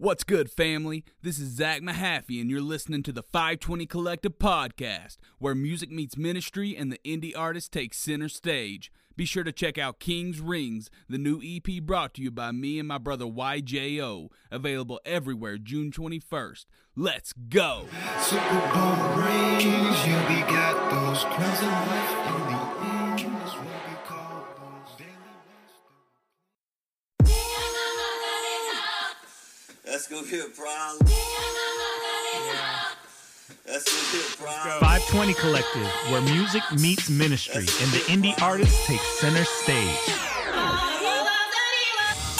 What's good, family? This is Zach Mehaffey, and you're listening to the 520 Collective Podcast, where music meets ministry and the indie artist takes center stage. Be sure to check out King's Rings, the new EP brought to you by me and my brother YJO, available everywhere June 21st. Let's go! Super Bowl rings, yeah, we got those in Let's go get a problem. Let's go get a problem. 520 Collective, where music meets ministry and the indie artist takes center stage.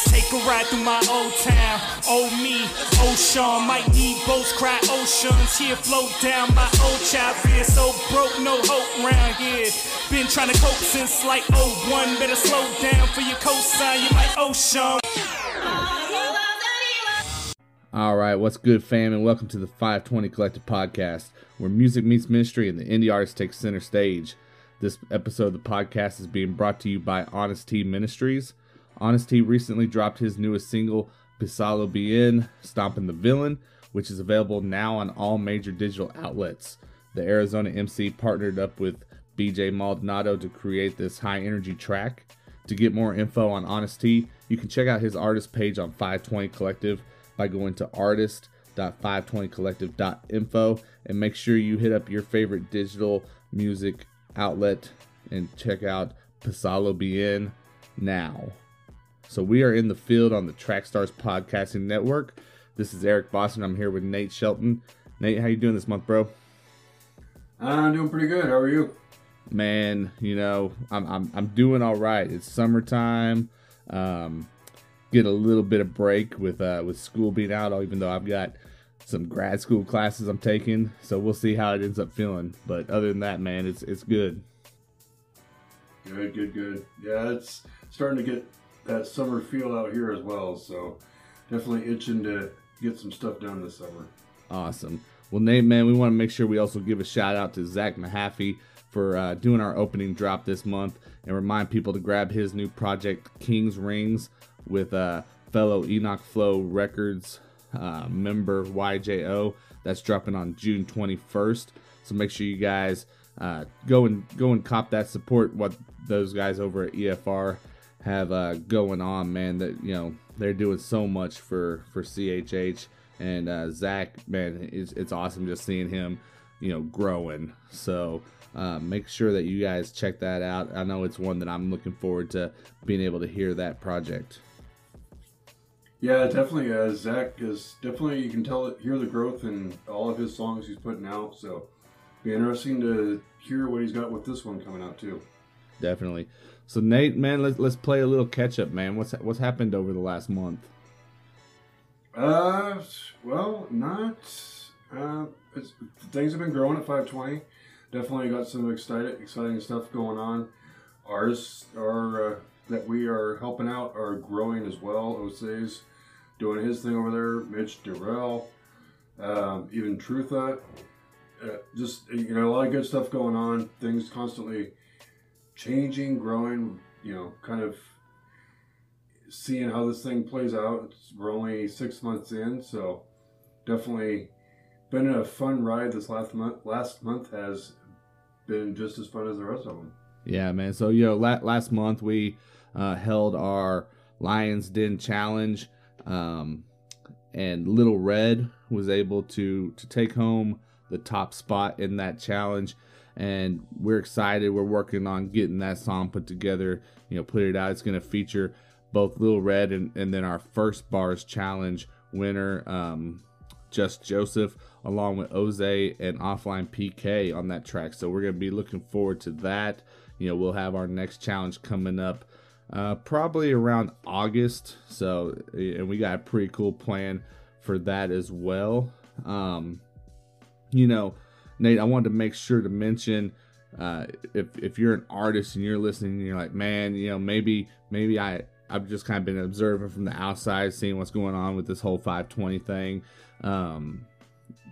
Take a ride through my old town. Old me, old Sean. Might need boats, cry oceans. Here float down my old child. Fear so broke, no hope round here. Been trying to cope since like 01. Better slow down for your cosign. You might oh, ocean. All right, what's good, fam, and welcome to the 520 Collective Podcast, where music meets ministry and the indie artist takes center stage. This episode of the podcast is being brought to you by Hnst-T Ministries. Hnst-T recently dropped his newest single, Pisalo Bien, Stomping the Villain, which is available now on all major digital outlets. The Arizona MC partnered up with BJ Maldonado to create this high energy track. To get more info on Hnst-T, you can check out his artist page on 520 Collective by going to artist.520collective.info and make sure you hit up your favorite digital music outlet and check out Pasalo Bien now. So we are in the field on the Trackstarz Podcasting Network. This is Eric Boston. I'm here with Nate Shelton. Nate, how you doing this month, bro? I'm doing pretty good. How are you? man, you know, I'm I'm I'm doing all right. It's summertime. Um, get a little bit of break with uh with school being out, even though I've got some grad school classes I'm taking. So we'll see how it ends up feeling. But other than that, man, it's it's good. Good, good, good. Yeah, it's starting to get that summer feel out here as well. So definitely itching to get some stuff done this summer. Awesome. Well, Nate, man, we want to make sure we also give a shout out to Zach Mehaffey for uh, doing our opening drop this month and remind people to grab his new project, King's Rings, with uh, fellow Enoch Flow Records uh, member YJO. That's dropping on June 21st. So make sure you guys uh, go and go and cop that support. What those guys over at EFR have uh, going on, man. That you know they're doing so much for for CHH and uh, Zach. Man, it's it's awesome just seeing him, you know, growing. So uh, make sure that you guys check that out. I know it's one that I'm looking forward to being able to hear that project. Yeah, definitely. Uh, Zach is definitely you can tell hear the growth in all of his songs he's putting out. So be interesting to hear what he's got with this one coming out too. Definitely. So Nate, man, let's let's play a little catch up, man. What's what's happened over the last month? Uh, well, not. Uh, it's, things have been growing at 520. Definitely got some exciting, exciting stuff going on. Ours are uh, that we are helping out are growing as well. Ose's doing his thing over there. Mitch Durrell, um, even Trutha. Uh, just you know, a lot of good stuff going on. Things constantly changing, growing. You know, kind of seeing how this thing plays out. It's, we're only six months in, so definitely been a fun ride. This last month, last month has been just as fun as the rest of them. Yeah, man. So you know, la- last month we uh, held our Lions Den challenge, um, and Little Red was able to to take home the top spot in that challenge. And we're excited. We're working on getting that song put together. You know, put it out. It's going to feature both Little Red and, and then our first bars challenge winner, um, Just Joseph, along with Oze and Offline PK on that track. So we're going to be looking forward to that. You know, we'll have our next challenge coming up uh, probably around August. So, and we got a pretty cool plan for that as well. Um, you know, Nate, I wanted to make sure to mention uh, if if you're an artist and you're listening, and you're like, man, you know, maybe maybe I I've just kind of been observing from the outside, seeing what's going on with this whole 520 thing. Um,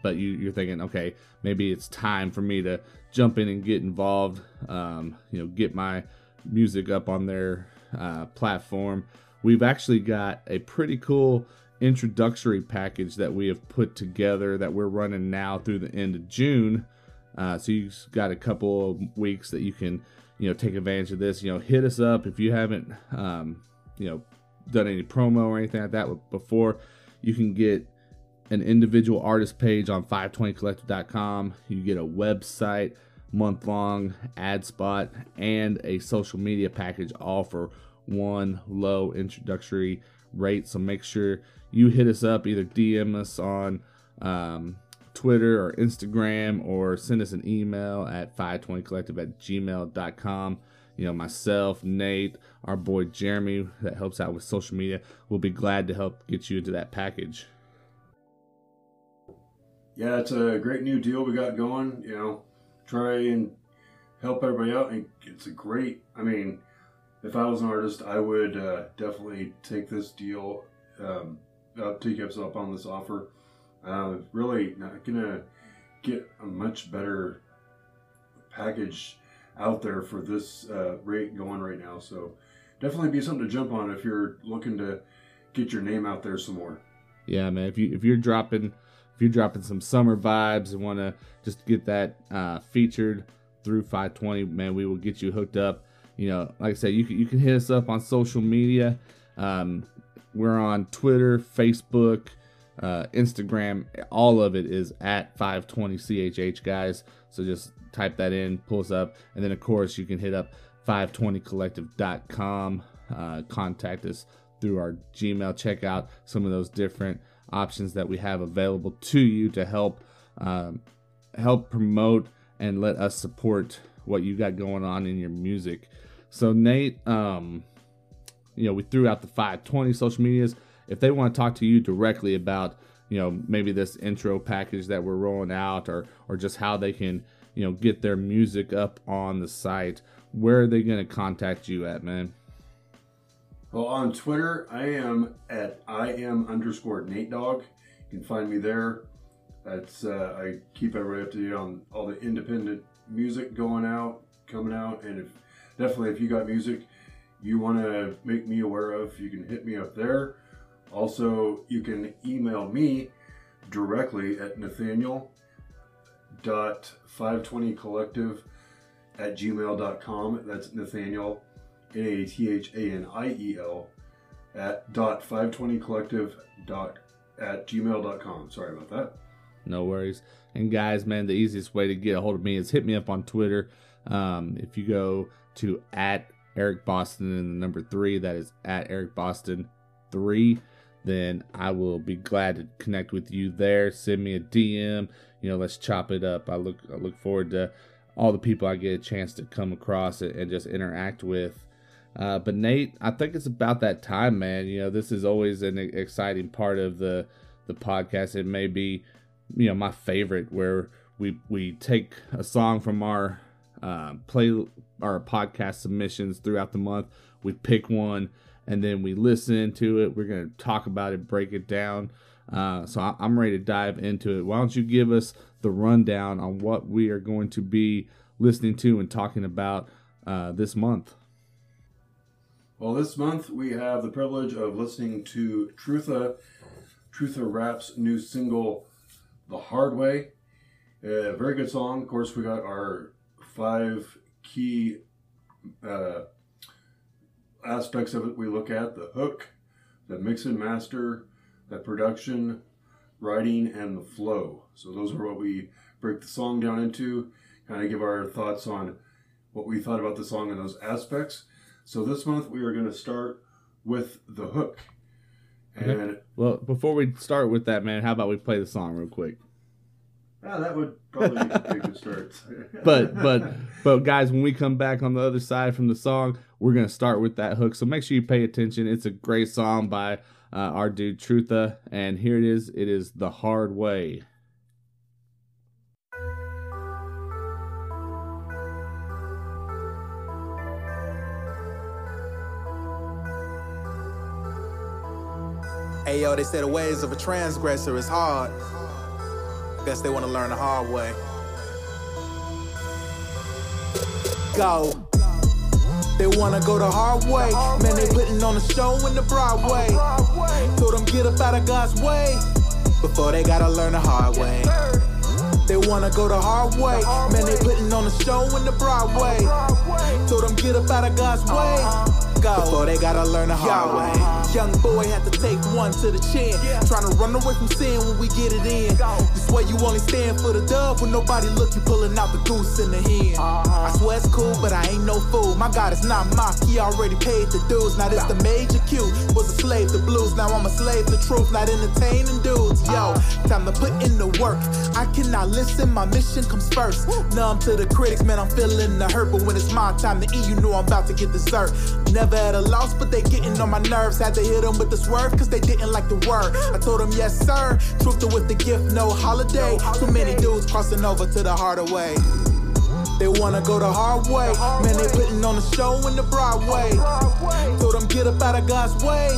but you, you're thinking, okay, maybe it's time for me to jump in and get involved. Um, you know, get my music up on their uh, platform. We've actually got a pretty cool introductory package that we have put together that we're running now through the end of June. Uh, so you've got a couple of weeks that you can, you know, take advantage of this. You know, hit us up if you haven't, um, you know, done any promo or anything like that before. You can get an individual artist page on 520collective.com. You get a website, month long ad spot, and a social media package all for one low introductory rate. So make sure you hit us up, either DM us on um, Twitter or Instagram, or send us an email at 520collective at gmail.com. You know, myself, Nate, our boy Jeremy, that helps out with social media, will be glad to help get you into that package. Yeah, it's a great new deal we got going. You know, try and help everybody out. And it's a great, I mean, if I was an artist, I would uh, definitely take this deal, um, take us up on this offer. Uh, really not gonna get a much better package out there for this uh, rate going right now. So definitely be something to jump on if you're looking to get your name out there some more. Yeah, man. If you if you're dropping if you're dropping some summer vibes and want to just get that uh, featured through 520, man, we will get you hooked up. You know, like I said, you can, you can hit us up on social media. Um, we're on Twitter, Facebook, uh, Instagram. All of it is at 520chh, guys. So just type that in, pull us up, and then of course you can hit up 520collective.com. Uh, contact us through our Gmail. Check out some of those different options that we have available to you to help um, help promote and let us support what you got going on in your music. So Nate, um, you know, we threw out the 520 social medias. If they want to talk to you directly about, you know, maybe this intro package that we're rolling out, or or just how they can, you know, get their music up on the site, where are they going to contact you at, man? Well, on Twitter, I am at I am underscore Nate Dog. You can find me there. That's uh, I keep everybody up to date on all the independent music going out, coming out, and if definitely if you got music you want to make me aware of, you can hit me up there. Also, you can email me directly at Nathaniel dot 520collective at gmail.com. That's Nathaniel N A T H A N I E L at dot 520collective dot at gmail.com. Sorry about that. No worries. And guys, man, the easiest way to get a hold of me is hit me up on Twitter. Um, if you go to at Eric Boston and the number three, that is at Eric Boston three, then I will be glad to connect with you there. Send me a DM. You know, let's chop it up. I look I look forward to all the people I get a chance to come across and just interact with. Uh, but Nate, I think it's about that time, man. You know, this is always an exciting part of the the podcast. It may be, you know, my favorite where we we take a song from our uh, play our podcast submissions throughout the month. We pick one and then we listen to it. We're gonna talk about it, break it down. Uh, so I, I'm ready to dive into it. Why don't you give us the rundown on what we are going to be listening to and talking about uh, this month? Well, this month we have the privilege of listening to Trutha, Trutha Rap's new single, The Hard Way. A very good song. Of course, we got our five key uh, aspects of it we look at the hook, the mix and master, the production, writing, and the flow. So, those are what we break the song down into, kind of give our thoughts on what we thought about the song and those aspects. So this month we are going to start with the hook. And okay. well, before we start with that, man, how about we play the song real quick? Yeah, that would probably be a good start. but but but guys, when we come back on the other side from the song, we're gonna start with that hook. So make sure you pay attention. It's a great song by uh, our dude Trutha, and here it is. It is the hard way. Hey yo, they say the ways of a transgressor is hard. Guess they want to learn the hard way. Go. They wanna go the hard way. Man, they putting on a show in the Broadway. Told them get up out of God's way before they gotta learn the hard way. They wanna go the hard way. Man, they putting on a show in the Broadway. Told them get up out of God's way. Go. Before they gotta learn the hard way. Young boy had to take one to the chin. Trying to run away from sin when we get it in. This way you only stand for the dove when nobody look, you pulling out the goose in the hen. I swear it's cool, but I ain't no fool. My God is not mocked, he already paid the dues. Now this the major Q. Was a slave to blues, now I'm a slave to truth, not entertaining dudes. Yo, time to put in the work. I cannot listen, my mission comes first. Numb to the critics, man, I'm feeling the hurt. But when it's my time to eat, you know I'm about to get dessert. Never at a loss, but they getting on my nerves. Had to hit them with the swerve, cause they didn't like the word. I told them, yes, sir. Truth to with the gift, no holiday. Too many dudes crossing over to the harder way. They wanna go the hard way. Man, they putting on a show in the Broadway. Told them get up out of God's way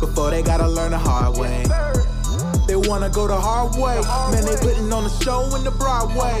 before they gotta learn the hard way. They wanna go the hard way. Man, they putting on a show in the Broadway.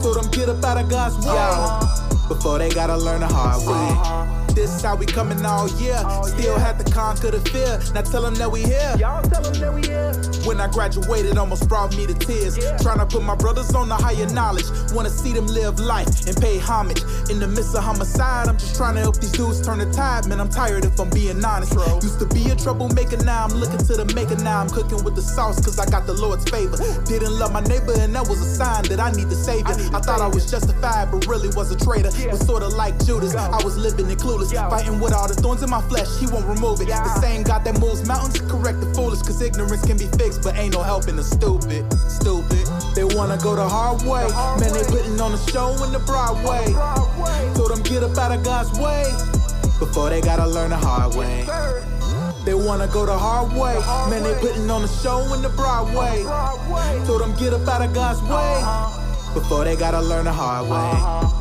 Told them get up out of God's way before they gotta learn the hard way. This how we coming all year. Still had to conquer the fear. Now tell them that we here. Y'all tell them that we here. When I graduated, almost brought me to tears. Trying to put my brothers on the higher knowledge. Wanna see them live life and pay homage. In the midst of homicide, I'm just trying to help these dudes turn the tide. Man, I'm tired if I'm being honest. Bro. Used to be a troublemaker, now I'm looking to the maker. Now I'm cooking with the sauce, cause I got the Lord's favor. Didn't love my neighbor, and that was a sign that I need the savior. I, thought I was justified, but really was a traitor. Was sorta like Judas. I was living in clueless, fighting with all the thorns in my flesh. He won't remove it. Yeah. The same God that moves mountains correct the foolish, cause ignorance can be fixed, but ain't no helping the stupid. Stupid. They wanna go the hard way. Man, they putting on a show in the Broadway. Told them get up out of God's way before they gotta learn the hard way. They wanna go the hard way. Man, they putting on a show in the Broadway. Told them get up out of God's way before they gotta learn the hard way.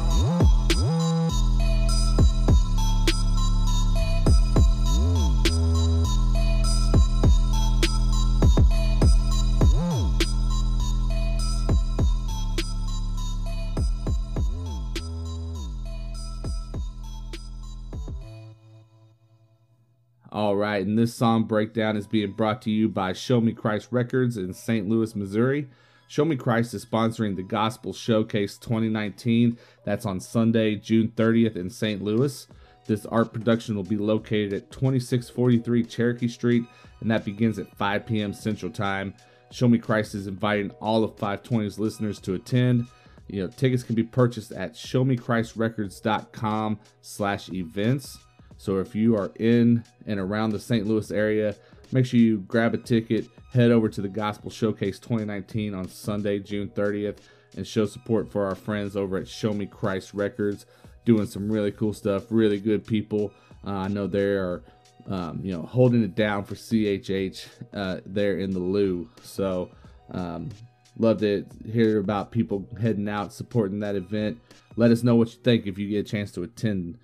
All right, and this song breakdown is being brought to you by Show Me Christ Records in St. Louis, Missouri. Show Me Christ is sponsoring the Gospel Showcase 2019. That's on Sunday, June 30th in St. Louis. This art production will be located at 2643 Cherokee Street, and that begins at 5 p.m. Central Time. Show Me Christ is inviting all of 520's listeners to attend. You know, tickets can be purchased at showmechristrecords.com slash events. So if you are in and around the St. Louis area, make sure you grab a ticket, head over to the Gospel Showcase 2019 on Sunday, June 30th, and show support for our friends over at Show Me Christ Records, doing some really cool stuff, really good people. Uh, I know they are, um, you know, holding it down for CHH uh, there in the Lou. So, um, love to hear about people heading out supporting that event. Let us know what you think if you get a chance to attend.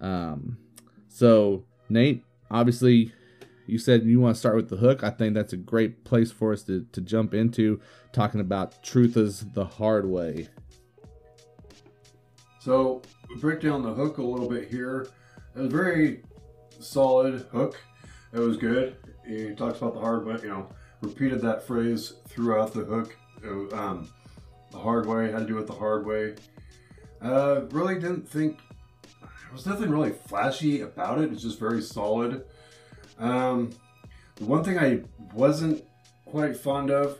Um, so, Nate, obviously, you said you want to start with the hook. I think that's a great place for us to, to jump into talking about Trutha's the Hard Way. So, break down the hook a little bit here. It was a very solid hook. It was good. He talks about the hard way, you know, repeated that phrase throughout the hook. It um, the hard way had to do it the hard way. Uh, really didn't think there was nothing really flashy about it. It's just very solid. Um, the one thing I wasn't quite fond of,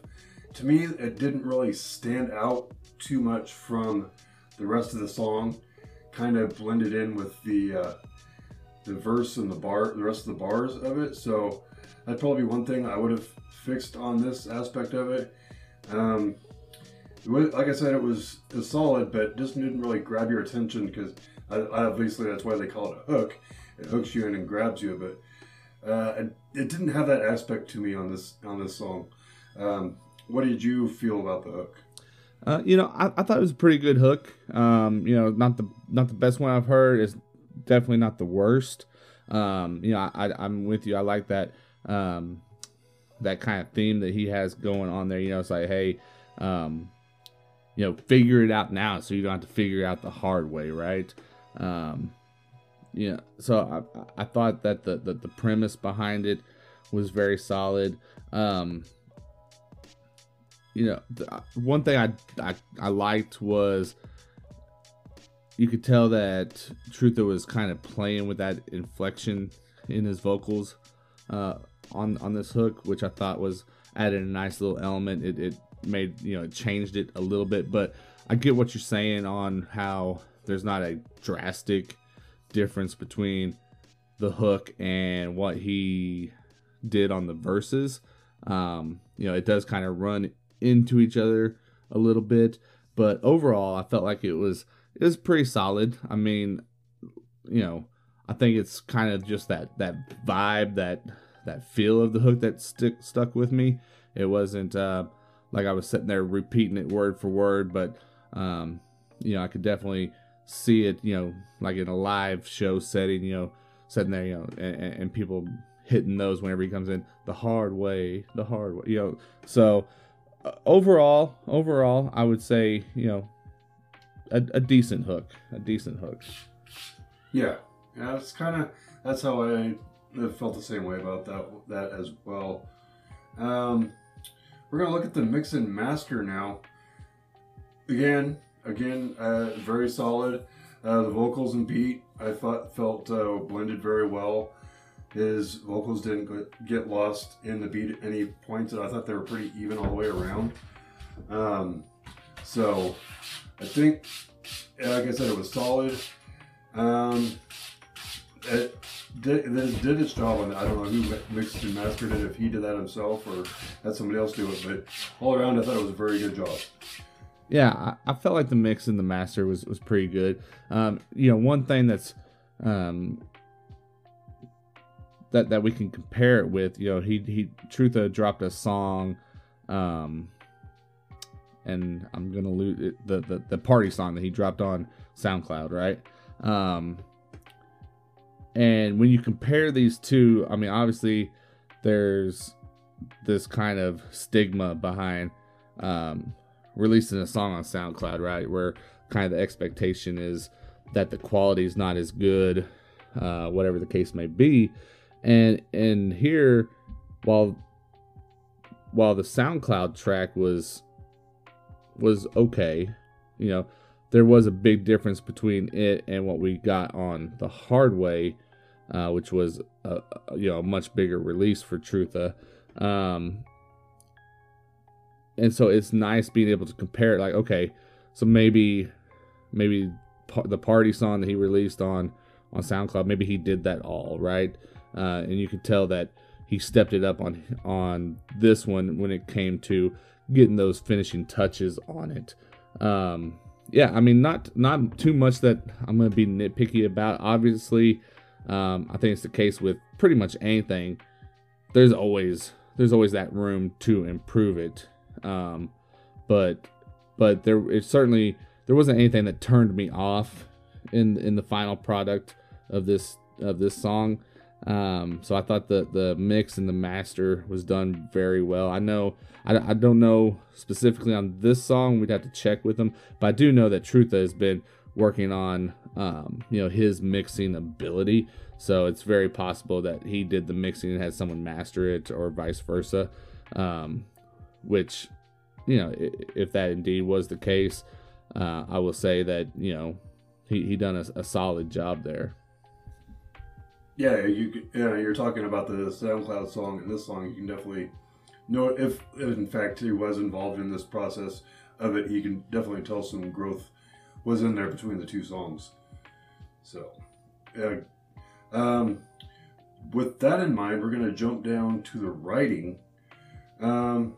to me, it didn't really stand out too much from the rest of the song. Kind of blended in with the uh, the verse and the bar, the rest of the bars of it. So that'd probably be one thing I would have fixed on this aspect of it. Um, like I said, it was, it was solid, but just didn't really grab your attention because obviously that's why they call it a hook. It hooks you in and grabs you, but uh, it, didn't have that aspect to me on this on this song. Um, what did you feel about the hook? Uh, you know, I, I, thought it was a pretty good hook. Um, you know, not the not the best one I've heard. It's definitely not the worst. Um, you know, I, am with you. I like that um, that kind of theme that he has going on there. You know, it's like, hey, um, you know, figure it out now, so you don't have to figure it out the hard way, right? Um, yeah, so I, I thought that the, the the premise behind it was very solid. Um, you know, the, one thing I, I I liked was you could tell that Trutha was kind of playing with that inflection in his vocals uh, on on this hook, which I thought was added a nice little element. It, it made you know it changed it a little bit, but I get what you're saying on how there's not a drastic difference between the hook and what he did on the verses. Um, you know, it does kind of run into each other a little bit, but overall, I felt like it was it was pretty solid. I mean, you know, I think it's kind of just that that vibe, that that feel of the hook that stick stuck with me. It wasn't uh, like I was sitting there repeating it word for word, but um, you know, I could definitely see it, you know, like in a live show setting, you know, sitting there, you know, and, and people hitting those whenever he comes in the hard way, the hard way, you know. So uh, overall, overall, I would say, you know, a, a decent hook, a decent hook. Yeah, yeah, it's kind of that's how I felt the same way about that that as well. Um, we're gonna look at the mix and master now. Again, again, uh, very solid. Uh, the vocals and beat I thought felt uh, blended very well. His vocals didn't get- lost in the beat at any points, and I thought they were pretty even all the way around. Um, so I think, like I said, it was solid. Um, it did, it did its job on. I don't know who mixed and mastered it, if he did that himself or had somebody else do it, but all around, I thought it was a very good job. Yeah, I, I felt like the mix and the master was was pretty good. Um, you know, one thing that's um, that that we can compare it with, you know, he he Trutha dropped a song, um, and I'm gonna lose it, the, the the party song that he dropped on SoundCloud, right? Um, and when you compare these two, I mean, obviously there's this kind of stigma behind um, releasing a song on SoundCloud, right? Where kind of the expectation is that the quality is not as good, uh, whatever the case may be. And and here, while while the SoundCloud track was was okay, you know, there was a big difference between it and what we got on the hard way, uh, which was a, you know a much bigger release for Trutha. Um, and so it's nice being able to compare it like okay so maybe maybe the party song that he released on on soundcloud maybe he did that all right? Uh, and you can tell that he stepped it up on on this one when it came to getting those finishing touches on it. Um, yeah i mean not not too much that i'm gonna be nitpicky about obviously. Um, i think it's the case with pretty much anything. There's always there's always that room to improve it um, but but there it certainly there wasn't anything that turned me off in in the final product of this of this song. Um, so I thought the the mix and the master was done very well. I know I, I don't know specifically on this song. We'd have to check with them, but I do know that Trutha has been working on um, you know his mixing ability. So it's very possible that he did the mixing and had someone master it, or vice versa. Um, which you know if that indeed was the case uh, i will say that you know he, he done a, a solid job there Yeah, you could- yeah, you're talking about the SoundCloud song and this song. You can definitely know if, if in fact he was involved in this process of it. You can definitely tell some growth was in there between the two songs. So, yeah. Um, with that in mind, we're gonna jump down to the writing. Um,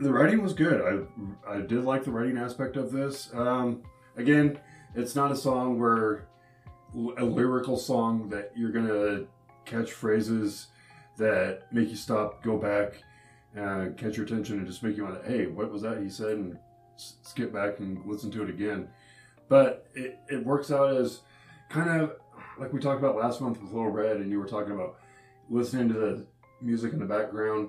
the writing was good. I I did like the writing aspect of this. Um, again, it's not a song where a lyrical song that you're gonna catch phrases that make you stop, go back, uh, catch your attention, and just make you want to, hey, what was that he said, and s- skip back and listen to it again. But it, it works out as kind of like we talked about last month with Little Red, and you were talking about listening to the music in the background,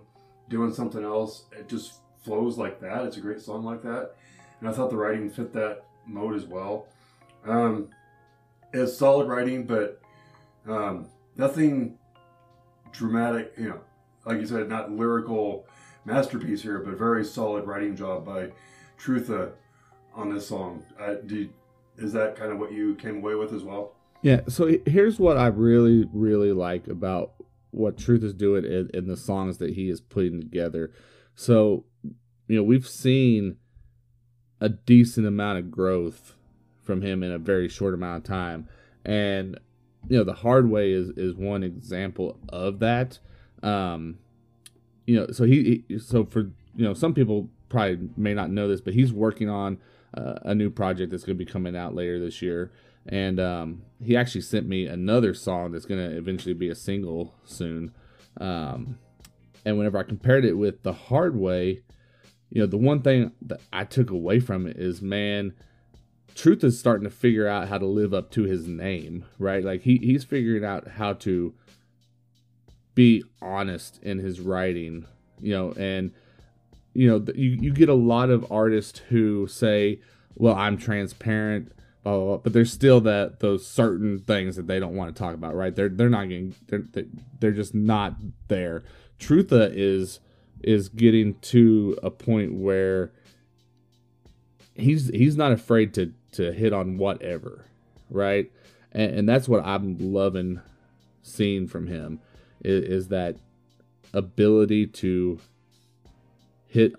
doing something else. It just flows like that. It's a great song like that, and I thought the writing fit that mode as well. Um, it's solid writing, but um, nothing dramatic. You know, like you said, not lyrical masterpiece here, but very solid writing job by Trutha on this song. Is that kind of what you came away with as well? Yeah. So here's what I really, really like about what Trutha's doing in, in the songs that he is putting together. So, you know, we've seen a decent amount of growth from him in a very short amount of time. And, you know, the hard way is, is one example of that. Um, you know, so he, he so for, you know, some people probably may not know this, but he's working on uh, a new project that's going to be coming out later this year and um, he actually sent me another song that's going to eventually be a single soon. Um, and whenever I compared it with the hard way, you know, the one thing that I took away from it is, man, Trutha's starting to figure out how to live up to his name, right? Like he he's figuring out how to be honest in his writing, you know, and you know, you you get a lot of artists who say, "Well, I'm transparent." blah, blah, blah. but there's still that those certain things that they don't want to talk about, right? They're they're not getting they're they're just not there. Trutha is is getting to a point where he's he's not afraid to to hit on whatever, right? And, and that's what I'm loving seeing from him is, is that ability to hit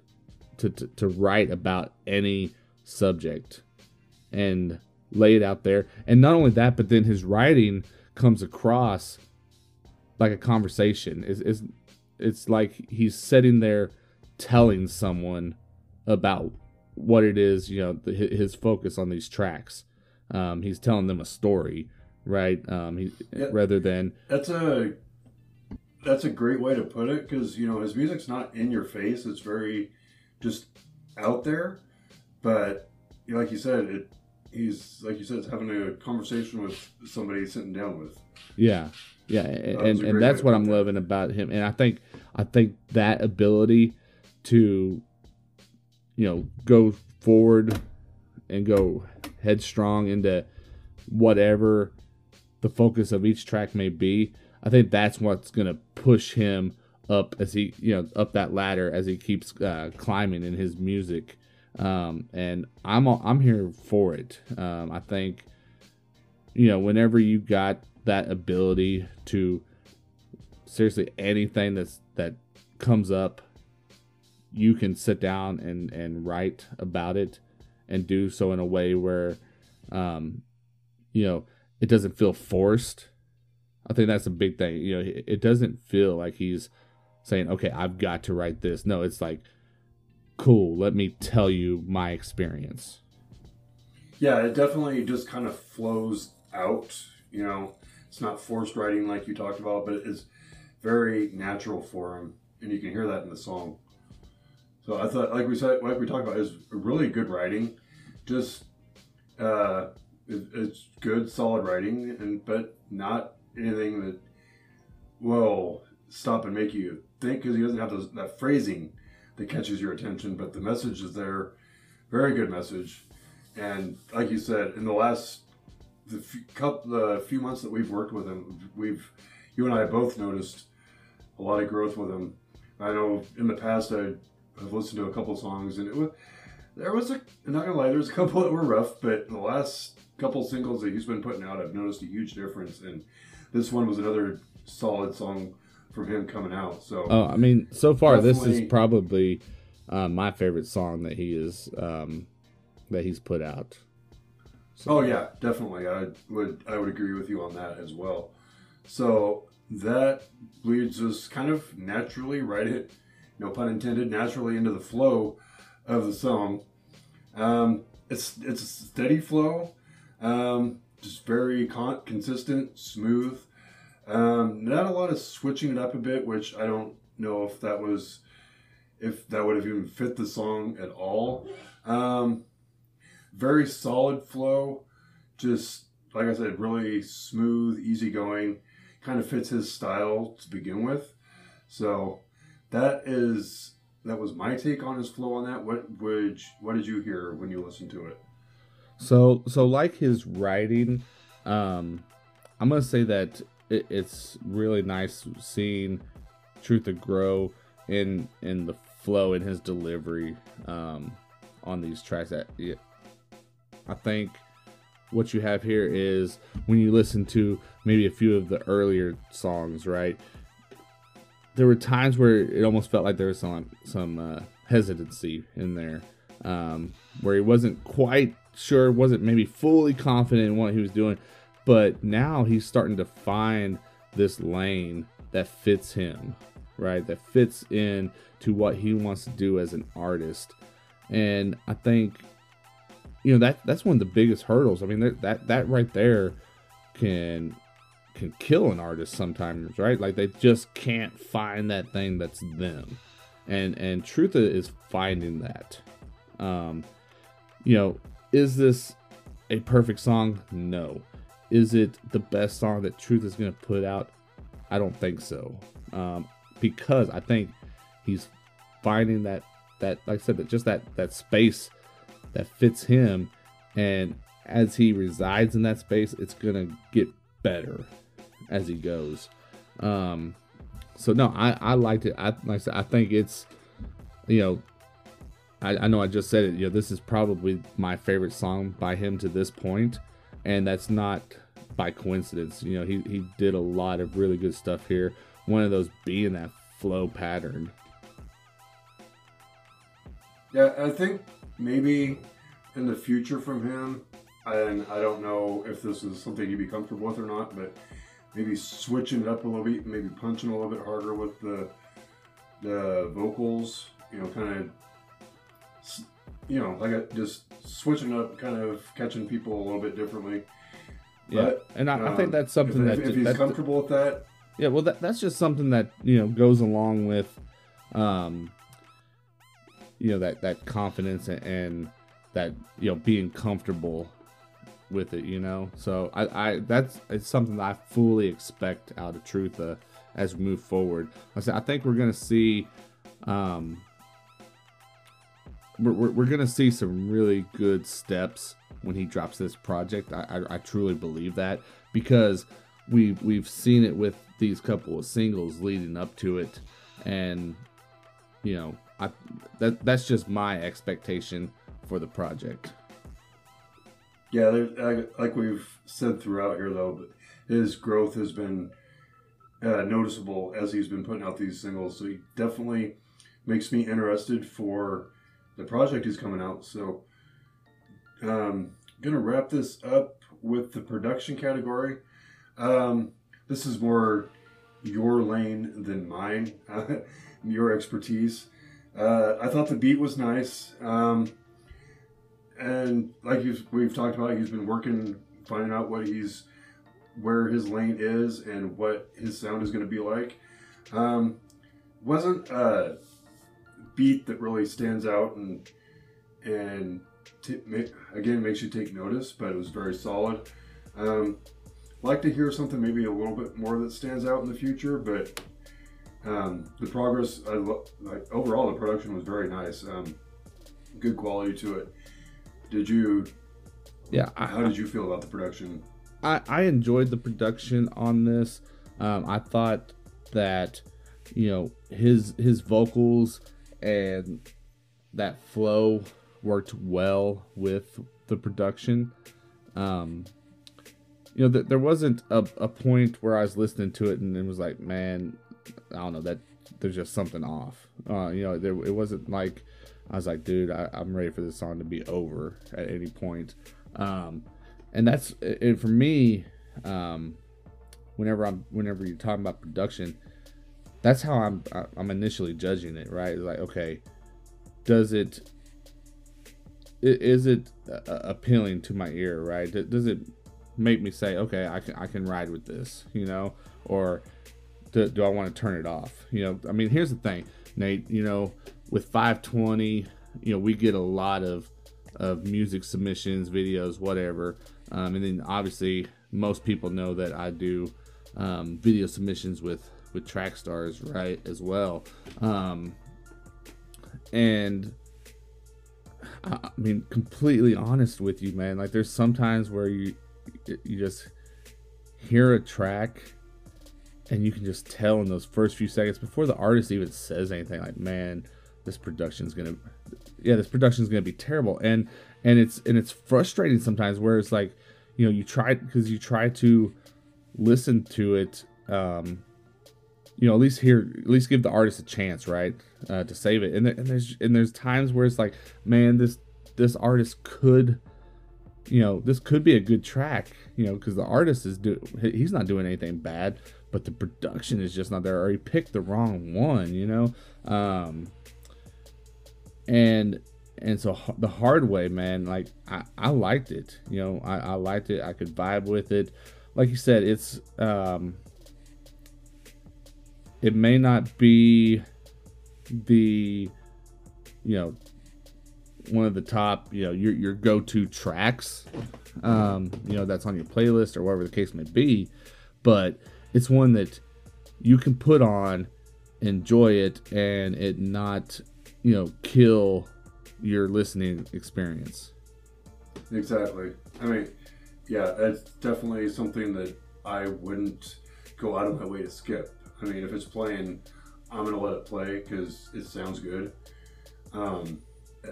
to, to to write about any subject and lay it out there. And not only that, but then his writing comes across like a conversation. Is it's, it's like he's sitting there telling someone about what it is, you know, the, his focus on these tracks. Um, he's telling them a story, right? Um, he, Yeah. rather than That's a that's a great way to put it because you know his music's not in your face; it's very just out there. But like you said, it he's like you said, it's having a conversation with somebody sitting down with. Yeah, yeah, and and, that's what I'm loving about him. And I think I think that ability to, you know, go forward and go headstrong into whatever the focus of each track may be. I think that's what's gonna push him up as he, you know, up that ladder as he keeps uh, climbing in his music. Um, and I'm I'm here for it. Um, I think you know, whenever you got that ability to seriously anything that's that comes up, you can sit down and and write about it and do so in a way where um you know, it doesn't feel forced. I think that's a big thing. You know, it it doesn't feel like he's saying, "Okay, I've got to write this." No, it's like, "Cool, let me tell you my experience." Yeah, it definitely just kind of flows out. You know, it's not forced writing like you talked about, but it's very natural for him, and you can hear that in the song. So I thought, like we said, like we talked about, is really good writing. Just uh, it, it's good, solid writing, and but not anything that will stop and make you think because he doesn't have those, that phrasing that catches your attention. But the message is there, very good message. And like you said, in the last the few, couple, the few months that we've worked with him, we've you and I both noticed a lot of growth with him. I know in the past I have listened to a couple songs, and it was there was a I'm not gonna lie, there's a couple that were rough, but the last couple singles that he's been putting out, I've noticed a huge difference. And this one was another solid song from him coming out. So Oh, I mean, so far this is probably uh, my favorite song that he is um, that he's put out. Oh yeah, definitely. I would I would agree with you on that as well. So that leads us kind of naturally right it, no pun intended, naturally into the flow of the song. Um, it's it's a steady flow, um, just very con- consistent, smooth. Um, not a lot of switching it up a bit, which I don't know if that was if that would have even fit the song at all. Um, very solid flow. Just like I said, really smooth, easygoing. Kind of fits his style to begin with. So that is that was my take on his flow on that. What would what did you hear when you listened to it? So, so like his writing, um, I'm gonna say that it, it's really nice seeing Trutha grow in in the flow in his delivery um, on these tracks. That I think what you have here is when you listen to maybe a few of the earlier songs, right? There were times where it almost felt like there was some some uh, hesitancy in there, um, where he wasn't quite sure, wasn't maybe fully confident in what he was doing, but now he's starting to find this lane that fits him, right? That fits in to what he wants to do as an artist, and I think you know that that's one of the biggest hurdles. I mean that that that right there can can kill an artist sometimes, right? Like they just can't find that thing that's them. And and Trutha is finding that. Um you know, is this a perfect song? No. Is it the best song that Trutha's going to put out? I don't think so. Um because I think he's finding that that like I said that just that that space that fits him and as he resides in that space it's gonna get better as he goes. Um so no i i liked it. I like i said i think it's you know I, I know i just said it you know this is probably my favorite song by him to this point and that's not by coincidence. You know he, he did a lot of really good stuff here. One of those being that flow pattern. Yeah, I think maybe in the future from him, and I don't know if this is something he'd be comfortable with or not, but maybe switching it up a little bit, maybe punching a little bit harder with the the vocals, you know, kind of, you know, like a, just switching up, kind of catching people a little bit differently. yeah But, and I, I um, think that's something if, that if, if he's that- comfortable with that, Yeah, well, that, that's just something that you know goes along with, um, you know that that confidence and, and that you know being comfortable with it. You know, so I, I that's it's something that I fully expect out of Trutha as we move forward. I said I think we're gonna see, um, we're, we're, we're gonna see some really good steps when he drops this project. I, I, I truly believe that because we we've seen it with these couple of singles leading up to it, and you know I that that's just my expectation for the project. Yeah, I- like we've said throughout here, though, his growth has been uh, noticeable as he's been putting out these singles. So he definitely makes me interested for the project he's coming out. So, um, gonna wrap this up with the production category. Um, this is more your lane than mine, your expertise. Uh, I thought the beat was nice. Um, and like we've talked about, he's been working, finding out what he's, where his lane is, and what his sound is going to be like. Um, wasn't a beat that really stands out and and t- again makes you take notice, but it was very solid. Um, like to hear something maybe a little bit more that stands out in the future, but um, the progress, I lo- like overall, the production was very nice. Um, good quality to it. Did you? Yeah, I, How did you feel about the production? I, I enjoyed the production on this. Um, I thought that you know his his vocals and that flow worked well with the production. Um, you know, th- there wasn't a, a point where I was listening to it and it was like, man, I don't know that there's just something off. Uh, you know, there it wasn't like I was like, dude, I, I'm ready for this song to be over at any point. Um, and that's it for me. Um, whenever I'm whenever you're talking about production, that's how I'm I'm initially judging it. Right, like okay, does it is it uh, appealing to my ear? Right, does it make me say, okay, I can I can ride with this, you know, or do, do I want to turn it off? You know, I mean, here's the thing, Nate. You know, with 520, you know, we get a lot of of music submissions, videos, whatever, um, and then obviously most people know that I do um, video submissions with with Trackstarz, right, as well. Um, and I I mean, completely honest with you, man. Like, there's sometimes where you you just hear a track and you can just tell in those first few seconds before the artist even says anything like man this production's gonna yeah this production's gonna be terrible. And and it's and it's frustrating sometimes where it's like you know you try because you try to listen to it um you know at least here at least give the artist a chance right uh, to save it. And, there, and there's and there's times where it's like man this this artist could you know this could be a good track you know because the artist is do he's not doing anything bad but the production is just not there or he picked the wrong one you know? Um and and so the hard way man like i i liked it you know? I i liked it. I could vibe with it. Like you said it's um it may not be the you know one of the top you know your your go-to tracks um you know that's on your playlist or whatever the case may be but it's one that you can put on enjoy it and it not you know kill your listening experience Exactly. I mean, yeah, that's definitely something that I wouldn't go out of my way to skip. I mean, if it's playing, I'm gonna let it play because it sounds good. Um,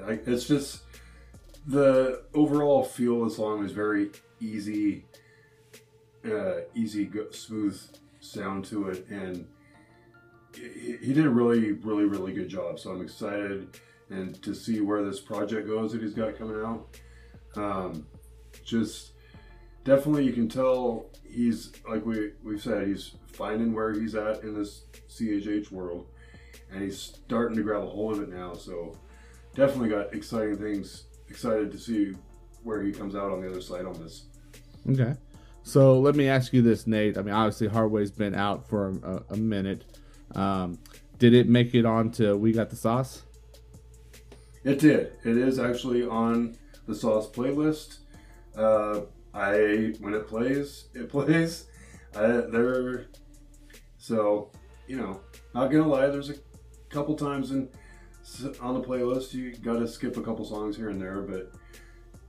I, it's just the overall feel of the song is very easy, uh, easy, go, smooth sound to it, and he, he did a really, really, really good job. So I'm excited and to see where this project goes that he's got coming out. Um, just definitely, you can tell he's like we we've said he's finding where he's at in this CHH world, and he's starting to grab a hold of it now. So definitely got exciting things. Excited to see where he comes out on the other side on this. Okay. So let me ask you this, Nate. I mean, obviously, Hardway's been out for a, a minute. Um, did it make it onto We Got the Sauce? It did. It is actually on the Sauce playlist. Uh, I when it plays, it plays. I, there, so you know, not gonna lie. There's a couple times in on the playlist you got to skip a couple songs here and there, but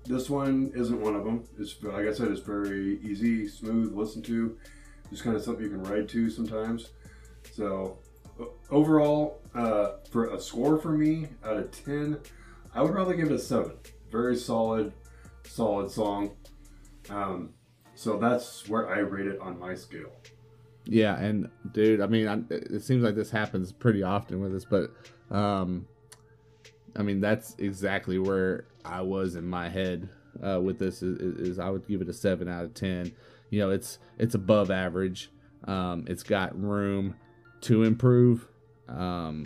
this one isn't one of them. It's like I said, it's very easy, smooth, listen to. Just kind of something you can ride to sometimes. So overall, uh, for a score for me out of ten, I would probably give it a seven. Very solid, solid song. Um, so that's where I rate it on my scale. Yeah, and dude, I mean, I, it seems like this happens pretty often with us, but um, I mean, that's exactly where I was in my head uh, with this. Is, is I would give it a seven out of ten. You know, it's it's above average. Um, it's got room to improve, um,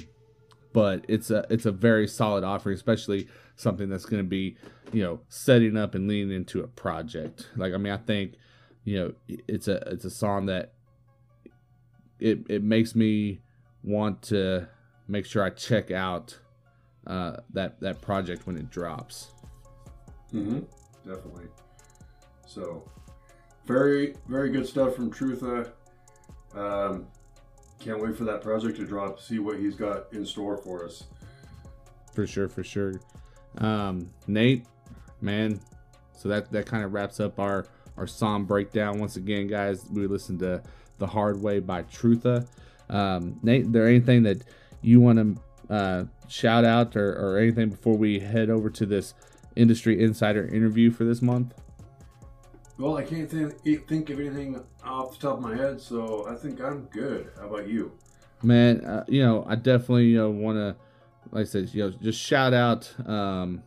but it's a it's a very solid offering, especially something that's going to be you know setting up and leaning into a project. Like, I mean, I think you know it's a it's a song that it it makes me want to make sure I check out uh, that that project when it drops. Mm-hmm. Definitely. So, very, very good stuff from Trutha. Um, can't wait for that project to drop. See what he's got in store for us. For sure, for sure. Um, Nate, man, so that that kind of wraps up our our song breakdown. Once again, guys, we listened to "The Hard Way" by Trutha. Um, Nate, there anything that you want to uh, shout out or, or anything before we head over to this industry insider interview for this month? Well, I can't think, think of anything off the top of my head, so I think I'm good. How about you? man uh, you know i definitely you know want to like i said you know just shout out um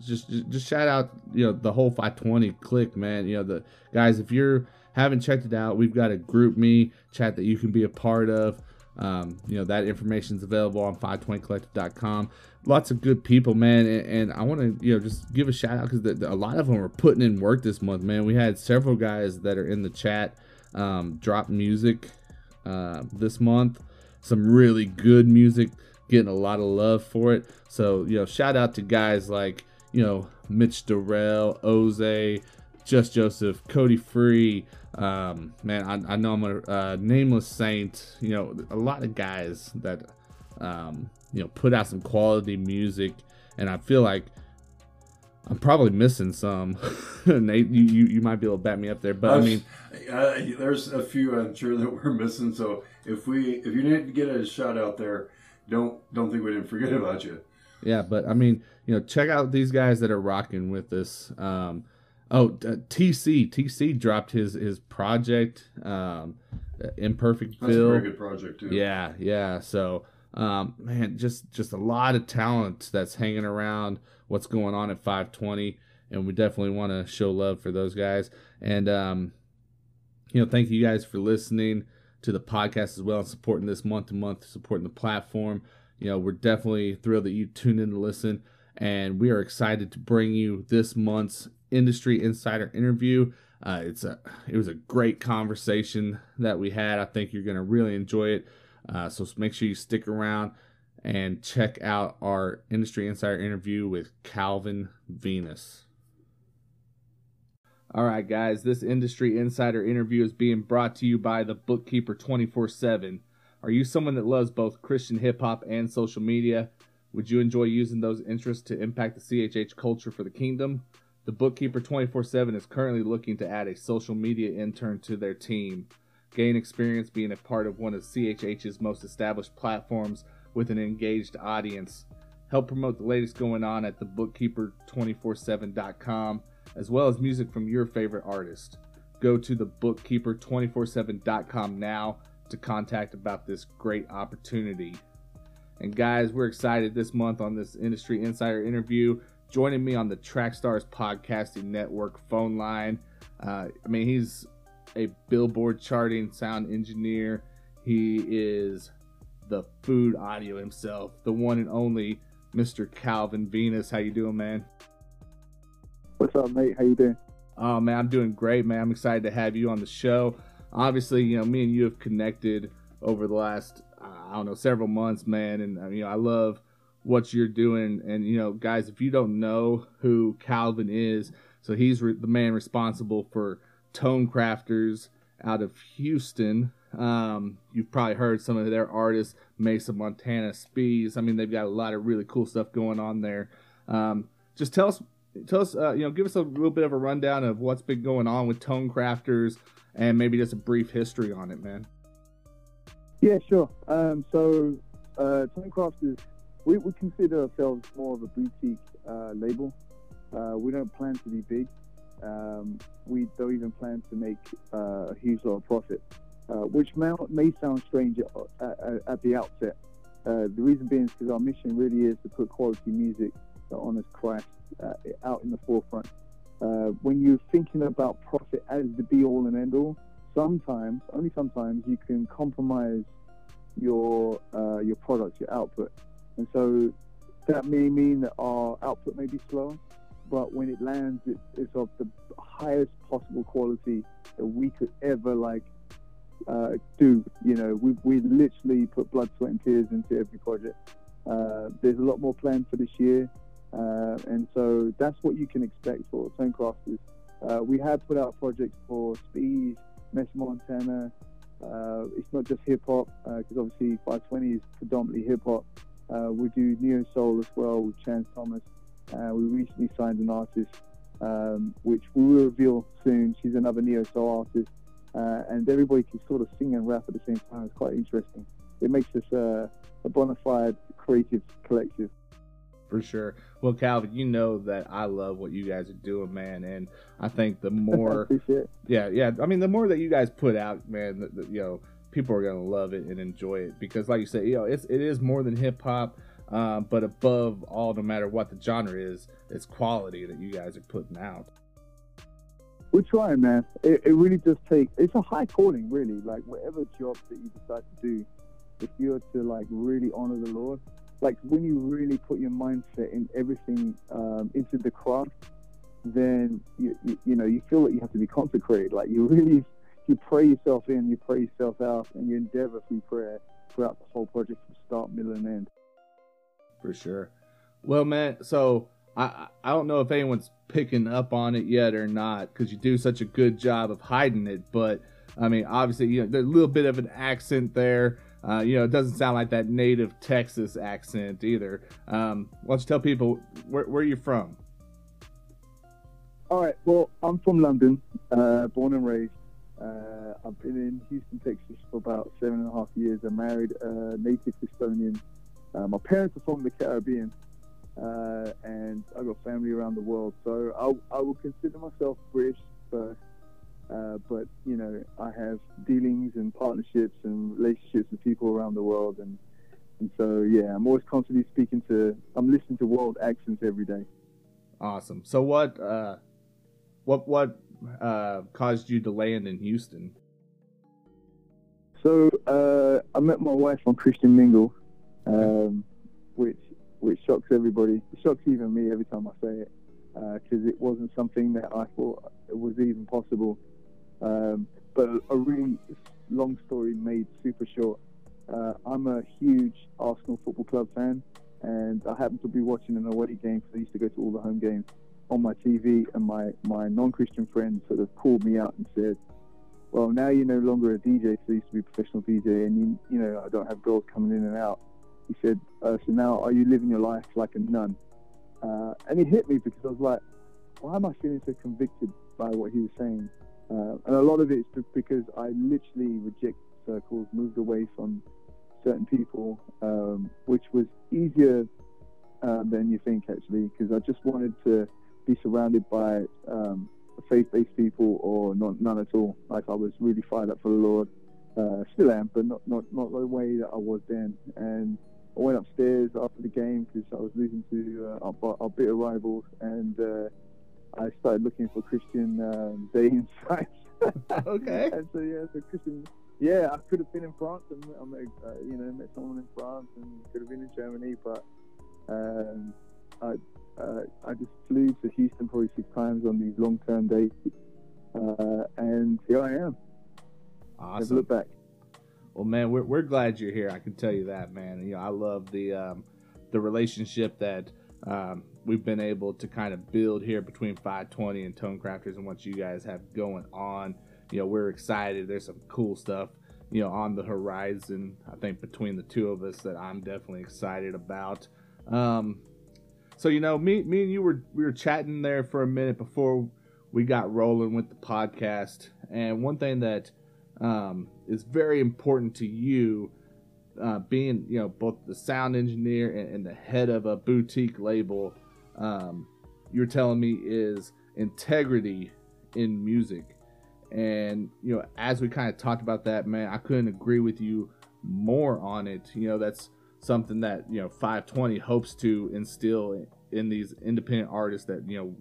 just, just just shout out you know the whole 520 click man you know the guys if you're haven't checked it out we've got a group me chat that you can be a part of um, you know that information is available on 520collective.com lots of good people man and, and i want to you know just give a shout out because a lot of them are putting in work this month man we had several guys that are in the chat um, drop music uh, this month. Some really good music, getting a lot of love for it. So, you know, shout out to guys like, you know, Mitch Durrell, Oze, Just Joseph, Cody Free. Um, man, I, I know I'm a uh, nameless saint. You know, a lot of guys that, um, you know, put out some quality music. And I feel like I'm probably missing some. Nate, you, you you might be able to bat me up there, but I mean, uh, there's a few I'm sure that we're missing. So if we if you didn't get a shout out there, don't don't think we didn't forget about you. yeah, but I mean, you know, check out these guys that are rocking with us. Um, oh, uh, TC TC dropped his his project, um, uh, Imperfect That's Bill. a very good project too. Yeah, yeah. So, um, man, just just a lot of talent that's hanging around. What's going on at 520, and we definitely want to show love for those guys. And um, you know, thank you guys for listening to the podcast as well and supporting this month to month, supporting the platform. You know, we're definitely thrilled that you tuned in to listen, and we are excited to bring you this month's industry insider interview. Uh, it's a it was a great conversation that we had. I think you're gonna really enjoy it. Uh, so make sure you stick around and check out our industry insider interview with Calvin Venus. All right, guys, this industry insider interview is being brought to you by the Bookkeeper 24 7. Are you someone that loves both Christian hip hop and social media? Would you enjoy using those interests to impact the CHH culture for the kingdom? The Bookkeeper 24 7 is currently looking to add a social media intern to their team. Gain experience being a part of one of CHH's most established platforms with an engaged audience. Help promote the latest going on at thebookkeeper247.com as well as music from your favorite artist. Go to thebookkeeper247.com now to contact about this great opportunity. And guys, we're excited this month on this industry insider interview. Joining me on the Trackstarz Podcasting Network phone line. Uh, I mean, he's a billboard charting sound engineer. He is the food audio himself, the one and only Mr. Calvin Venus. How you doing, man? What's up, mate? How you doing? Oh man, I'm doing great, man. I'm excited to have you on the show. Obviously, you know, me and you have connected over the last I don't know several months, man, and uh, you know, I love what you're doing. And you know, guys, if you don't know who Calvin is, so he's re- the man responsible for Tone Crafters out of Houston. Um, you've probably heard some of their artists, Mesa Montana, Speeds. I mean, they've got a lot of really cool stuff going on there. Um, just tell us, tell us, uh, you know, give us a little bit of a rundown of what's been going on with Tone Crafters, and maybe just a brief history on it, man. Yeah, sure. Um, so, uh, Tonecraft is, we, we consider ourselves more of a boutique uh, label. Uh, we don't plan to be big. Um, we don't even plan to make uh, a huge lot of profit, uh, which may, may sound strange at, at, at the outset. Uh, the reason being is because our mission really is to put quality music that honors Christ uh, out in the forefront. When you're thinking about profit as the be all and end all, sometimes, only sometimes, you can compromise your your product, your output, and so that may mean that our output may be slower, but when it lands, it, it's of the highest possible quality that we could ever like uh, do. You know, we we literally put blood, sweat, and tears into every project. Uh, there's a lot more planned for this year, uh, and so that's what you can expect for Tonecrafters. Uh, we have put out projects for Speed, Mesa Montana. Uh, it's not just hip hop, because obviously 520 is predominantly hip hop. Uh, we do neo soul as well with Chance Thomas. Uh, we recently signed an artist, um, which we will reveal soon. She's another neo soul artist, uh, and everybody can sort of sing and rap at the same time. It's quite interesting. It makes us uh, a bona fide creative collective. For sure. Well, Calvin, you know that I love what you guys are doing, man, and I think the more, Appreciate it. yeah, yeah. I mean, the more that you guys put out, man, the, the, you know, people are gonna love it and enjoy it because, like you said, you know, it's it is more than hip hop, um, but above all, no matter what the genre is, it's quality that you guys are putting out. We're trying, man. It, it really does take. It's a high calling, really. Like whatever job that you decide to do, if you're to like really honor the Lord, like when you really put your mindset in everything um, into the craft, then you, you you know you feel that you have to be consecrated. Like you really you pray yourself in, you pray yourself out, and you endeavor through prayer throughout the whole project from start, middle, and end. For sure. Well, man, so I I- don't know if anyone's picking up on it yet or not because you do such a good job of hiding it. But I mean, obviously, you know, there's a little bit of an accent there. Uh, you know, it doesn't sound like that native Texas accent either. Um, why don't you tell people where where you from? All right. Well, I'm from London, uh, born and raised. Uh, I've been in Houston, Texas for about seven and a half years. I'm married a native Estonian. Uh, my parents are from the Caribbean, uh, and I've got family around the world. So I, I will consider myself British first. Uh, but you know, I have dealings and partnerships and relationships with people around the world, and and so yeah, I'm always constantly speaking to. I'm listening to world accents every day. Awesome. So what uh what what uh caused you to land in Houston? So uh, I met my wife on Christian Mingle, um, which which shocks everybody. It shocks even me every time I say it because it wasn't something that I thought was even possible. Um, but a really long story made super short. Uh, I'm a huge Arsenal Football Club fan, and I happened to be watching an away game because I used to go to all the home games on my TV, and my, my non-Christian friend sort of called me out and said, well, now you're no longer a DJ, so I used to be a professional DJ, and you, you know, I don't have girls coming in and out. He said, uh, so now are you living your life like a nun? Uh, and it hit me because I was like, why am I feeling so convicted by what he was saying? Uh, and a lot of it is because I literally reject circles, moved away from certain people, um, which was easier uh, than you think actually, because I just wanted to be surrounded by um, faith-based people or not, none at all. Like I was really fired up for the Lord, uh, still am, but not, not not the way that I was then. And I went upstairs after the game because I was losing to uh, our, our bitter rivals, and uh, I started looking for Christian um, dating sites. okay. And so yeah, so Christian. Yeah, I could have been in France and I met, uh, you know, met someone in France and could have been in Germany, but um, I uh, I just flew to Houston probably six times on these long-term dates, uh, and here I am. Never Awesome. look back. Well, man, we're we're glad you're here. I can tell you that, man. You know, I love the um, the relationship that um, we've been able to kind of build here between 520 and Tone Crafters and what you guys have going on. You know, we're excited. There's some cool stuff, you know, on the horizon. I think between the two of us that I'm definitely excited about. Um, so you know, me me and you were we were chatting there for a minute before we got rolling with the podcast, and one thing that um, is very important to you, uh, being you know both the sound engineer and, and the head of a boutique label. Um, you're telling me is integrity in music, and you know as we kind of talked about that, man, I couldn't agree with you more on it. You know that's something that you know 520 hopes to instill in these independent artists that you know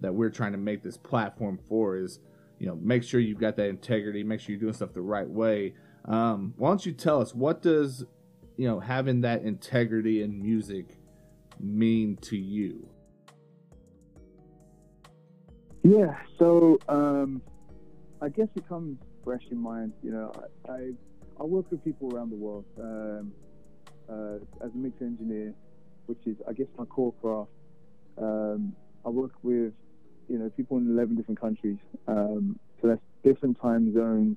that we're trying to make this platform for is you know make sure you've got that integrity make sure you're doing stuff the right way um, why don't you tell us what does you know having that integrity in music mean to you Yeah, so um, I guess it comes fresh in mind. You know, I, I, I work with people around the world um, as a mix engineer, which is, I guess, my core craft. Um, I work with, you know, people in 11 different countries. Um, so that's different time zones,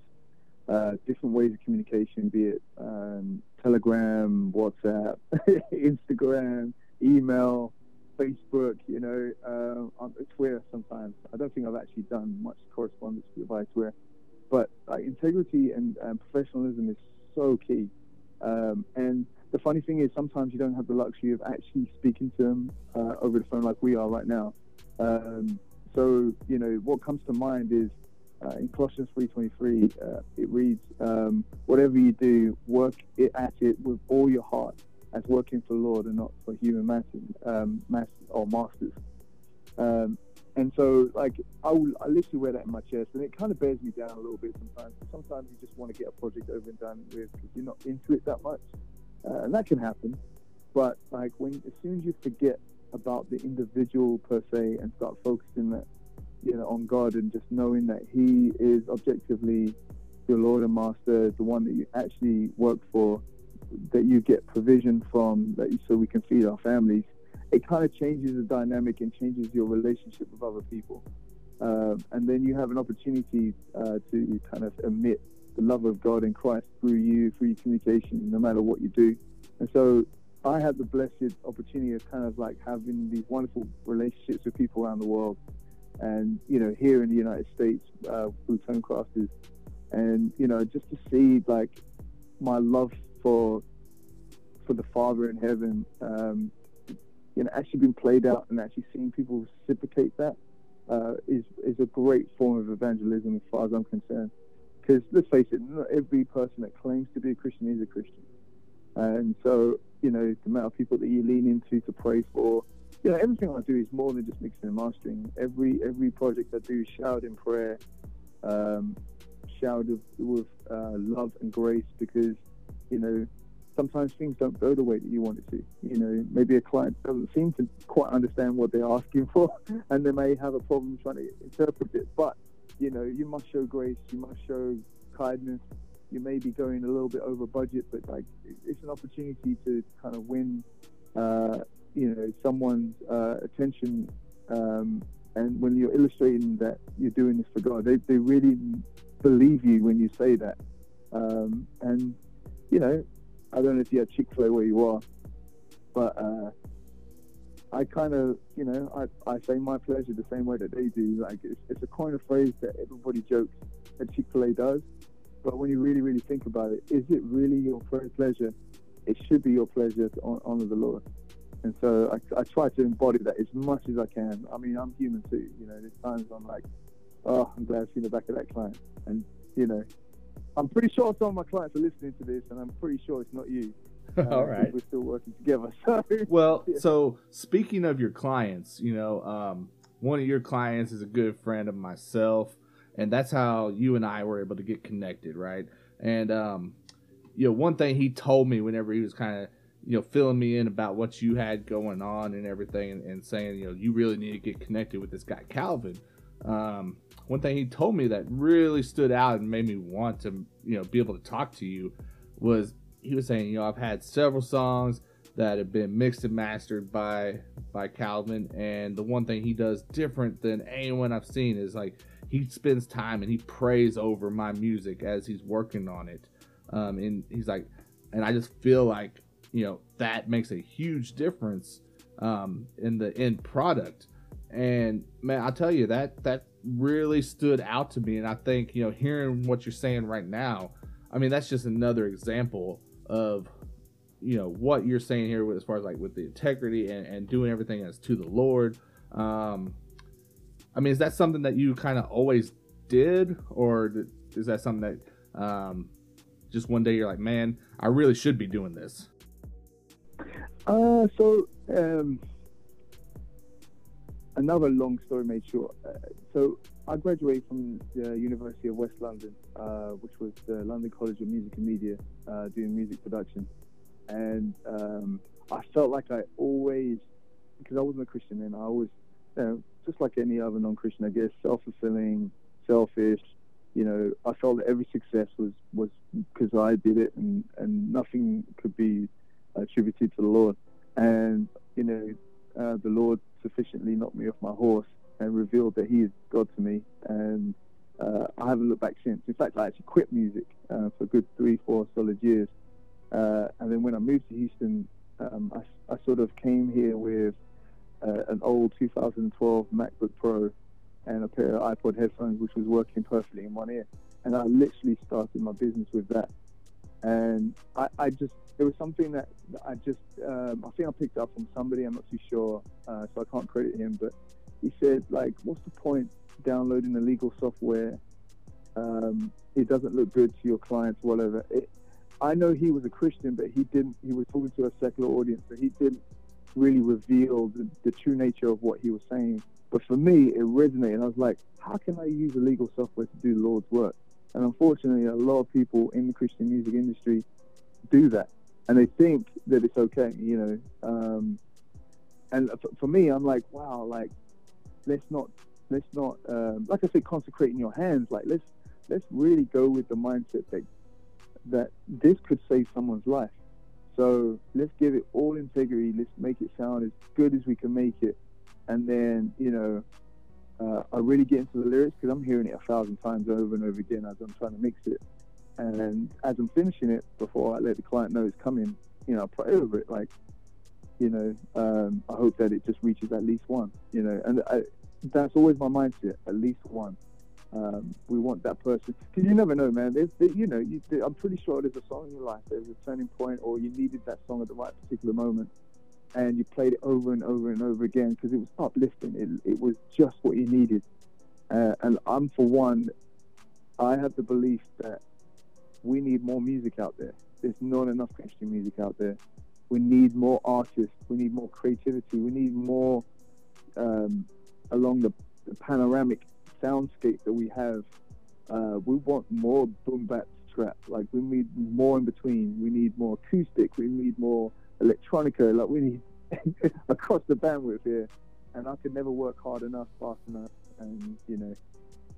uh, different ways of communication, be it um, Telegram, WhatsApp, Instagram, email, Facebook, you know, uh, Twitter sometimes. I don't think I've actually done much correspondence via Twitter. But like, integrity and, and professionalism is so key. Um, and the funny thing is, sometimes you don't have the luxury of actually speaking to them uh, over the phone like we are right now. Um, so, you know, what comes to mind is uh, in Colossians 3.23, uh, it reads, um, whatever you do, work it at it with all your heart as working for the Lord and not for human masters, um, masters or masters. Um, and so, like, I, will, I literally wear that in my chest, and it kind of bears me down a little bit sometimes. Sometimes you just want to get a project over and done with because you're not into it that much, uh, and that can happen. But like, when as soon as you forget about the individual per se and start focusing that, you know, on God and just knowing that He is objectively your Lord and Master, the one that you actually work for, that you get provision from, that you, so we can feed our families. It kind of changes the dynamic and changes your relationship with other people, um, and then you have an opportunity uh, to kind of emit the love of God in Christ through you, through your communication, no matter what you do. And so, I had the blessed opportunity of kind of like having these wonderful relationships with people around the world. and you know here in the United States uh, through Tonecrafters, and you know just to see like my love for for the Father in heaven, um, you know, actually being played out and actually seeing people reciprocate that uh, is is a great form of evangelism as far as I'm concerned. Because let's face it, not every person that claims to be a Christian is a Christian, and so you know the amount of people that you lean into to pray for. You know, everything I do is more than just mixing and mastering. Every every project I do is showered in prayer, um, showered with, with uh, love and grace because you know sometimes things don't go the way that you want it to. You know, maybe a client doesn't seem to quite understand what they're asking for, and they may have a problem trying to interpret it. But you know, you must show grace, you must show kindness. You may be going a little bit over budget, but like it's an opportunity to kind of win, uh, you know, someone's uh, attention. Um, and when you're illustrating that you're doing this for God, they, they really believe you when you say that. Um, and you know, I don't know if you have Chick Fil A where you are, but uh, I kind of, you know, I, I say my pleasure the same way that they do. Like it's, it's a coin of phrase that everybody jokes that Chick Fil A does, but when you really, really think about it, is it really your pleasure? It should be your pleasure to honor the Lord. And so I, I try to embody that as much as I can. I mean, I'm human too. You know, there's times I'm like, oh, I'm glad I've seen the back of that client. And, you know, I'm pretty sure some of my clients are listening to this, and I'm pretty sure it's not you. Uh, All right. We're still working together. So, Well, yeah. so speaking of your clients, you know, um, one of your clients is a good friend of myself, and that's how you and I were able to get connected, right? And um, you know, one thing he told me whenever he was kind of you know filling me in about what you had going on and everything, and, and saying you know you really need to get connected with this guy Calvin. Um, one thing he told me that really stood out and made me want to you know be able to talk to you was he was saying you know I've had several songs that have been mixed and mastered by by Calvin and the one thing he does different than anyone I've seen is like he spends time and he prays over my music as he's working on it. Um, and he's like and I just feel like you know that makes a huge difference um, in the end product. And man I'll tell you that that really stood out to me and I think you know hearing what you're saying right now I mean that's just another example of you know what you're saying here with as far as like with the integrity and, and doing everything as to the lord um i mean is that something that you kind of always did or is that something that um just one day you're like man i really should be doing this Uh, so um, another long story made short. Uh, so I graduated from the University of West London, uh, which was the London College of Music and Media, uh, doing music production, and um, I felt like I always, because I wasn't a Christian then, I always, you know, just like any other non-Christian, I guess, self-fulfilling, selfish. You know, I felt that every success was was because I did it, and and nothing could be attributed to the Lord. And you know, uh, the Lord sufficiently knocked me off my horse and revealed that He is God to me. And uh, I haven't looked back since. In fact, I actually quit music uh, for a good three, four solid years. Uh, and then when I moved to Houston, um, I, I sort of came here with uh, an old 2012 MacBook Pro and a pair of iPod headphones, which was working perfectly in one ear. And I literally started my business with that. And I, I just, there was something that I just, um, I think I picked up from somebody, I'm not too sure, uh, so I can't credit him, but he said, like, what's the point downloading illegal software? Um, it doesn't look good to your clients, whatever. It, I know he was a Christian, but he didn't, he was talking to a secular audience, so he didn't really reveal the, the true nature of what he was saying. But for me, it resonated. I was like, how can I use illegal software to do the Lord's work? And unfortunately, a lot of people in the Christian music industry do that, and they think that it's okay, you know. Um, and for me, I'm like, wow, like let's not, let's not, um, like I said, consecrate in your hands. Like let's let's really go with the mindset that that this could save someone's life. So let's give it all integrity. Let's make it sound as good as we can make it, and then you know uh, I really get into the lyrics because I'm hearing it a thousand times over and over again as I'm trying to mix it. And as I'm finishing it, before I let the client know it's coming, you know, I pray over it. Like, you know, um, I hope that it just reaches at least one, you know. And I, that's always my mindset. At least one. Um, we want that person because you never know, man. There's, there, you know, you, I'm pretty sure there's a song in your life. There's a turning point, or you needed that song at the right particular moment, and you played it over and over and over again because it was uplifting. It, it was just what you needed. Uh, and I'm for one, I have the belief that we need more music out there. There's not enough Christian music out there. We need more artists. We need more creativity. We need more um, along the, the panoramic soundscape that we have. Uh, we want more boom bap trap. Like we need more in between. We need more acoustic. We need more electronica. Like we need across the bandwidth here. And I could never work hard enough, fast enough, and you know.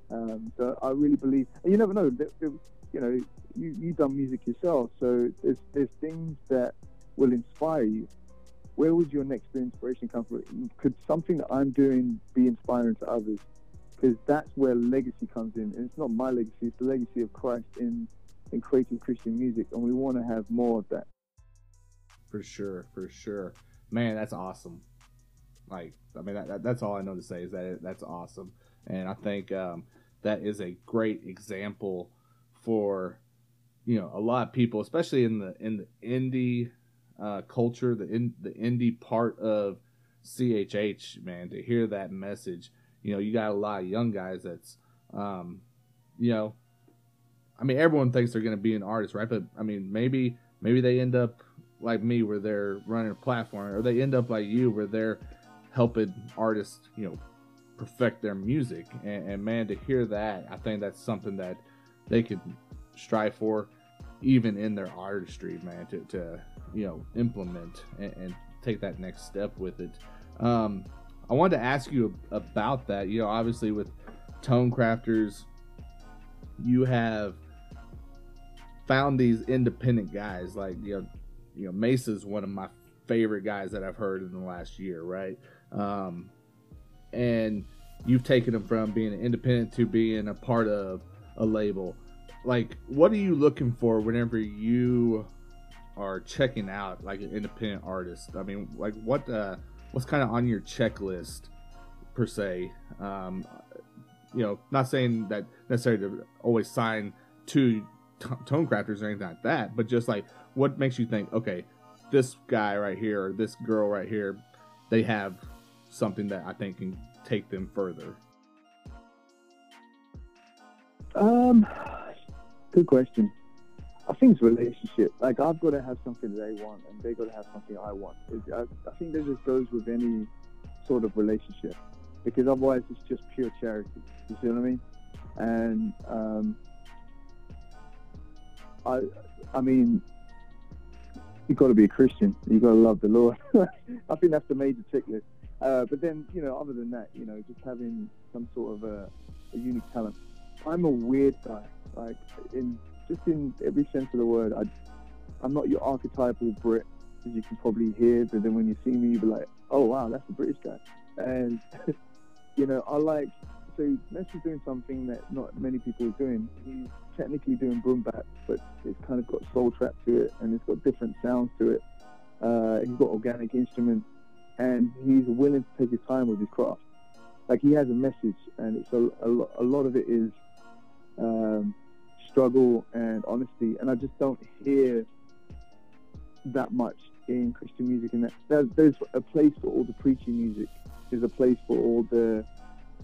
Um, so I really believe. And you never know. That, that, you know, you you've done music yourself, so there's there's things that will inspire you. Where would your next inspiration come from? Could something that I'm doing be inspiring to others? because that's where legacy comes in. And it's not my legacy; it's the legacy of Christ in in creating Christian music, and we want to have more of that. For sure, for sure, man, that's awesome. Like, I mean, that, that, that's all I know to say is that it, that's awesome, and I think um, that is a great example for you know a lot of people, especially in the in the indie uh, culture, the in the indie part of CHH, man, to hear that message you know, you got a lot of young guys that's, um, you know, I mean, everyone thinks they're going to be an artist, right? But I mean, maybe maybe they end up like me, where they're running a platform, or they end up like you, where they're helping artists, you know, perfect their music. And, and man, to hear that, I think that's something that they could strive for, even in their artistry, man, to, to you know implement and, and take that next step with it. Um, I wanted to ask you about that. You know, obviously with Tone Crafters, you have found these independent guys. Like you know, you know, Mesa's one of my favorite guys that I've heard in the last year, right? Um, and you've taken them from being independent to being a part of a label. Like, what are you looking for whenever you are checking out like an independent artist? I mean, like what uh what's kind of on your checklist per se. Um, you know, not saying that necessarily to always sign to t- tone crafters or anything like that, but just like what makes you think, okay, this guy right here or this girl right here, they have something that I think can take them further. Um, good question. I think it's relationship. Like I've got to have something they want, and they got to have something I want. I, I think that just goes with any sort of relationship, because otherwise it's just pure charity. You see what I mean? And um, I, I mean, you've got to be a Christian. You've got to love the Lord. I think that's the major checklist. Uh, but then, you know, other than that, you know, just having some sort of a, a unique talent. I'm a weird guy. Like in just in every sense of the word. I, I'm not your archetypal Brit, as you can probably hear, but then when you see me, you'll be like, oh, wow, that's a British guy. And, you know, I like, so Mesa doing something that not many people are doing. He's technically doing boom bap, but it's kind of got soul trap to it, and it's got different sounds to it. Uh, he's got organic instruments, and he's willing to take his time with his craft. Like he has a message, and it's a, a, a lot of it is um, struggle and honesty, and I just don't hear that much in Christian music. And that there's a place for all the preaching music. There's a place for all the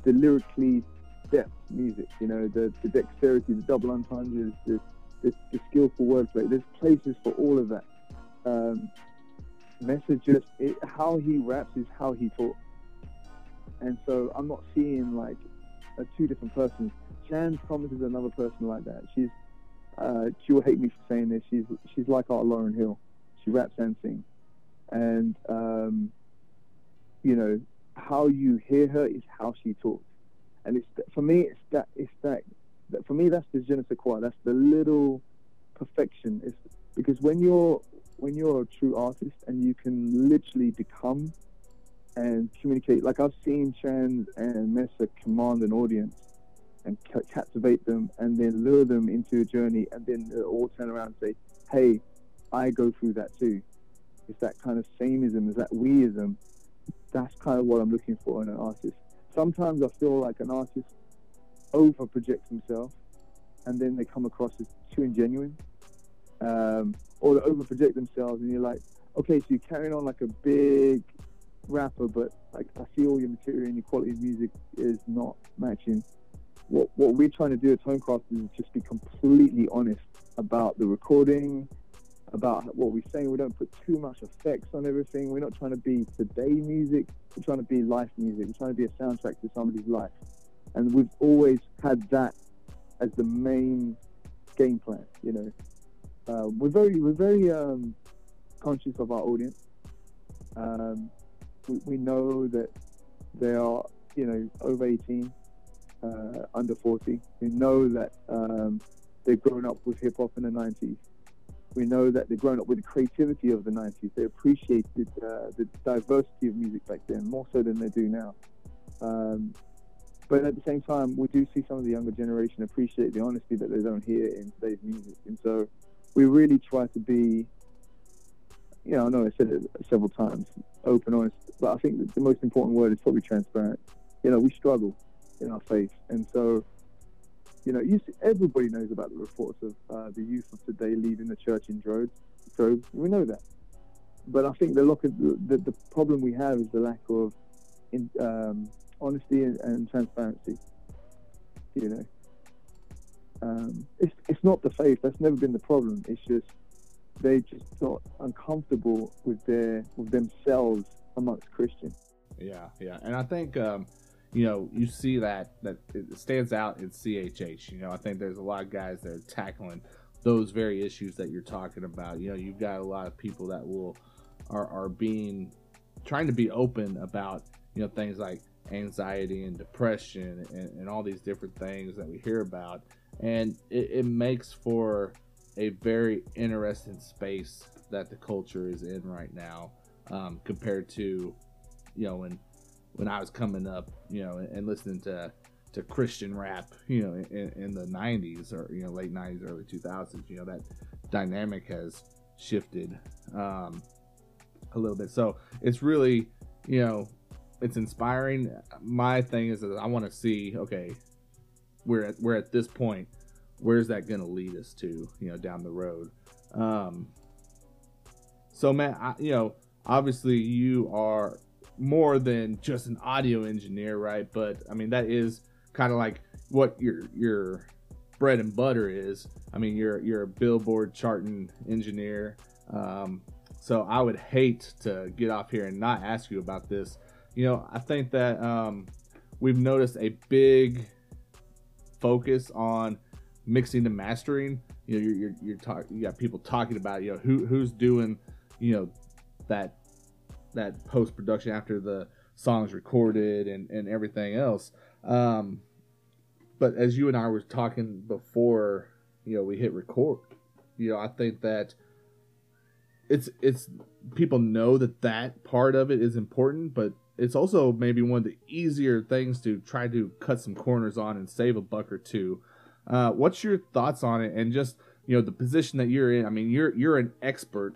the lyrically depth music. You know, the, the dexterity, the double entendres, the, the, the skillful wordplay. There's places for all of that. Um, Mesa's, it, how he raps is how he talks. And so I'm not seeing like a two different persons. Chance Thomas is another person like that. She's uh, she will hate me for saying this. She's she's like our Lauryn Hill. She raps and sings, and um, you know how you hear her is how she talks. And it's for me, it's that it's that, that for me that's the je ne. That's the little perfection. It's because when you're when you're a true artist and you can literally become and communicate. Like I've seen Chance and Mesa command an audience and captivate them and then lure them into a journey and then all turn around and say, hey, I go through that too. It's that kind of sameism, is that weism. That's kind of what I'm looking for in an artist. sometimes I feel like an artist over projects himself, and then they come across as too ingenuine, um, or they over project themselves, and you're like, okay, so you're carrying on like a big rapper, but like I see all your material and your quality of music is not matching. What what we're trying to do at Tonecraft is just be completely honest about the recording, about what we're saying. We don't put too much effects on everything. We're not trying to be today music. We're trying to be life music. We're trying to be a soundtrack to somebody's life, and we've always had that as the main game plan. You know, uh, we're very we're very um, conscious of our audience. Um, we, we know that they are, you know, over 18, uh, under 40. We know that um, they've grown up with hip hop in the 90s. We know that they've grown up with the creativity of the 90s. They appreciated uh, the diversity of music back then more so than they do now. Um, but at the same time, we do see some of the younger generation appreciate the honesty that they don't hear in today's music. And so we really try to be you know, I know I said it several times, open, honest, but I think the most important word is probably transparent. You know, we struggle in our faith, and so, you know, you see, everybody knows about the reports of uh, the youth of today leaving the church in droves. So we know that, but I think the at the, the, the problem we have is the lack of in, um, honesty and, and, transparency. You know, um, it's it's not the faith. That's never been the problem. It's just they just got uncomfortable with their with themselves amongst Christians. Yeah, yeah, and I think um, you know you see that that it stands out in CHH. You know, I think there's a lot of guys that are tackling those very issues that you're talking about. You know, you've got a lot of people that will are are being trying to be open about you know things like anxiety and depression and, and all these different things that we hear about, and it, it makes for a very interesting space that the culture is in right now um, compared to you know when when I was coming up you know and, and listening to to Christian rap you know in, in, the 90s or you know late 90s early 2000s you know that dynamic has shifted um, a little bit so it's really you know it's inspiring my thing is that I want to see okay we're at, we're at this point where's that going to lead us to, you know, down the road. Um, so, man, I, you know, obviously you are more than just an audio engineer, right? But I mean, that is kind of like what your your bread and butter is. I mean, you're you're a Billboard charting engineer. Um, so I would hate to get off here and not ask you about this. You know, I think that um, we've noticed a big focus on mixing and mastering. You know, you're you're, you're you got people talking about you know who who's doing you know that that post production after the song's recorded and and everything else. Um, but as you and I were talking before, you know, we hit record. You know, I think that it's it's people know that that part of it is important, but it's also maybe one of the easier things to try to cut some corners on and save a buck or two uh, what's your thoughts on it, and just you know the position that you're in? I mean, you're you're an expert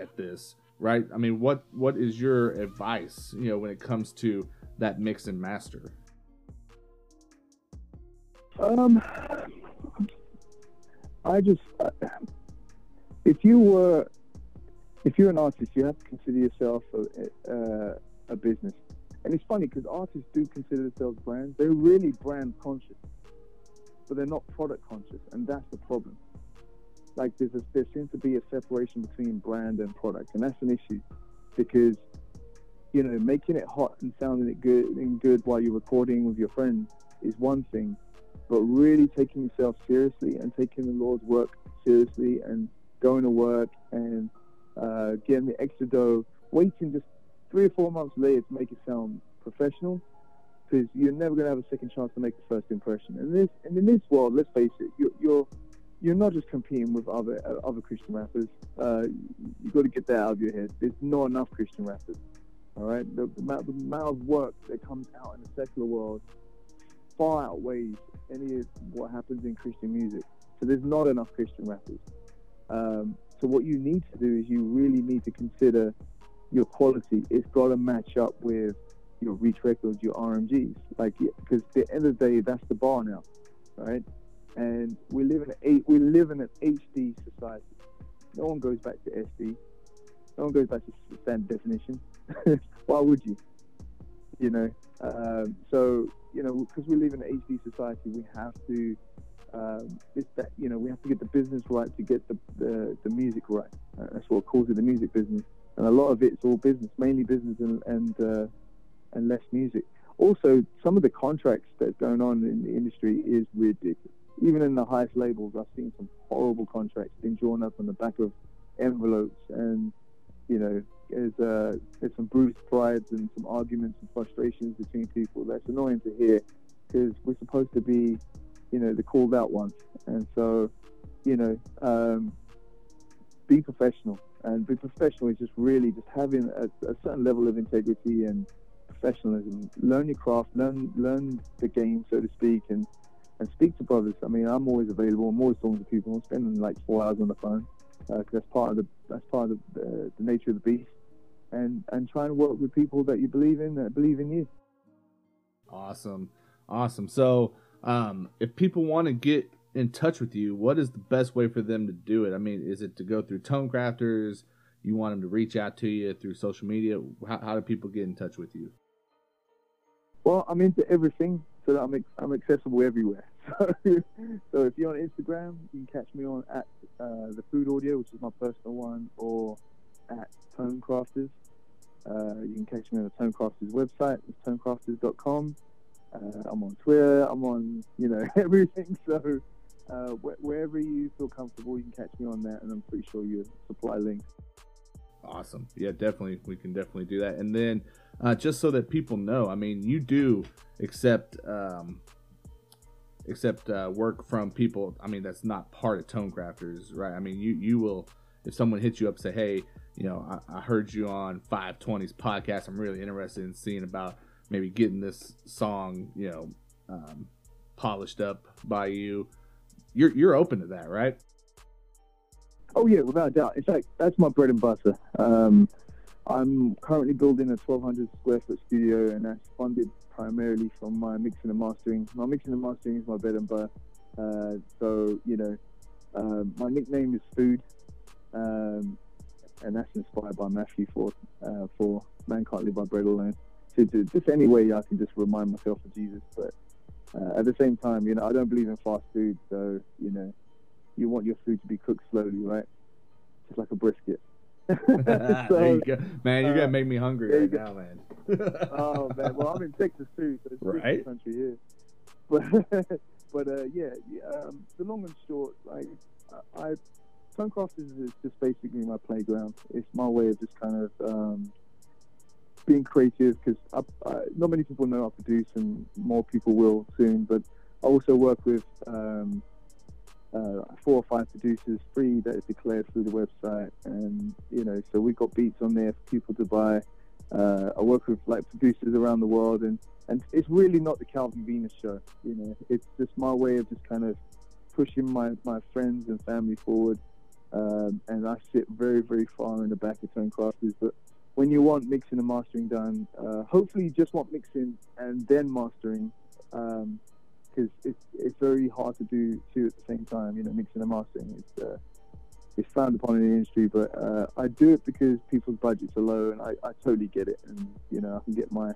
at this, right? I mean, what what is your advice, you know, when it comes to that mix and master? Um, I just uh, if you were if you're an artist, you have to consider yourself a, uh, a business. And it's funny because artists do consider themselves brands. They're really brand conscious but they're not product conscious, and that's the problem. Like there's a, there seems to be a separation between brand and product, and that's an issue because you know making it hot and sounding it good and good while you're recording with your friends is one thing, but really taking yourself seriously and taking the Lord's work seriously and going to work and uh, getting the extra dough, waiting just three or four months later to make it sound professional because you're never going to have a second chance to make the first impression. And this, and in this world, let's face it, you're you're, you're not just competing with other uh, other Christian rappers. Uh, you got to get that out of your head. There's not enough Christian rappers. All right, the, the, amount, the amount of work that comes out in the secular world far outweighs any of what happens in Christian music. So there's not enough Christian rappers. Um, so what you need to do is you really need to consider your quality. It's got to match up with your Reach Records, your RMGs. Like, because at the end of the day, that's the bar now, right? And we live in an we live in an HD society. No one goes back to SD. No one goes back to standard definition. Why would you? You know. Um, so you know, because we live in an HD society, we have to. Um, it's that you know we have to get the business right to get the the, the music right. Uh, that's what calls it the music business, and a lot of it's all business, mainly business and and, uh, and less music. Also, some of the contracts that's going on in the industry is ridiculous. Even in the highest labels, I've seen some horrible contracts being drawn up on the back of envelopes, and you know, there's uh, there's some bruised prides and some arguments and frustrations between people. That's annoying to hear because we're supposed to be, you know, the called out ones, and so, you know, um, be professional. And be professional is just really just having a, a certain level of integrity and professionalism. Learn your craft, learn learn the game, so to speak, and and speak to brothers. I mean, I'm always available. I'm always talking to people. I'm spending like four hours on the phone because uh, that's part of the that's part of the, uh, the nature of the beast. And and trying to work with people that you believe in that believe in you. Awesome, awesome. So, um, if people want to get in touch with you, what is the best way for them to do it? I mean, is it to go through Tone Crafters? You want them to reach out to you through social media? How, how do people get in touch with you? Well, I'm into everything, so that I'm ex- I'm accessible everywhere. So, if you're on Instagram, you can catch me on at uh, the Food Audio, which is my personal one, or at Tonecrafters. Uh, you can catch me on the Tonecrafters website, tonecrafters.com. Uh, I'm on Twitter, I'm on, you know, everything. So uh, wh- wherever you feel comfortable, you can catch me on that, and I'm pretty sure you supply links. Awesome. Yeah, definitely. We can definitely do that. And then, uh, just so that people know, I mean, you do accept um, accept uh, work from people. I mean, that's not part of Tone Crafters, right? I mean, you you will if someone hits you up, say, hey, you know, I, I heard you on 520's podcast. I'm really interested in seeing about maybe getting this song, you know, um, polished up by you. You're you're open to that, right? Oh yeah, without a doubt. In fact, that's my bread and butter. Um, I'm currently building a 1,200 square foot studio, and that's funded primarily from my mixing and mastering. My mixing and mastering is my bread and butter. Uh, so you know, uh, my nickname is Food, um, and that's inspired by Matthew for uh, for man can't live by bread alone. So to, just any way I can just remind myself of Jesus, but uh, at the same time, you know, I don't believe in fast food, so you know, you want your food to be cooked slowly, right? Just like a brisket. So, there you go. Man, you're uh, gonna make me hungry right go. now, man. oh man, well I'm in Texas too, so it's a Right. country here. But but uh, yeah, yeah, um, the long and short, like I, I Tonecrafters is just basically my playground. It's my way of just kind of um, being creative because not many people know I produce, and more people will soon. But I also work with um, uh, four or five producers free that is declared through the website, and you know, so we've got beats on there for people to buy. Uh, I work with like producers around the world, and and it's really not the Calvin Venus show. You know, it's just my way of just kind of pushing my my friends and family forward. Um, and I sit very very far in the back of Tone Crafters, but when you want mixing and mastering done, uh, hopefully you just want mixing and then mastering, because it's it's very hard to do two at the same time. You know, mixing and mastering. It's uh, it's frowned upon in the industry, but uh, I do it because people's budgets are low, and I, I totally get it. And you know, I can get my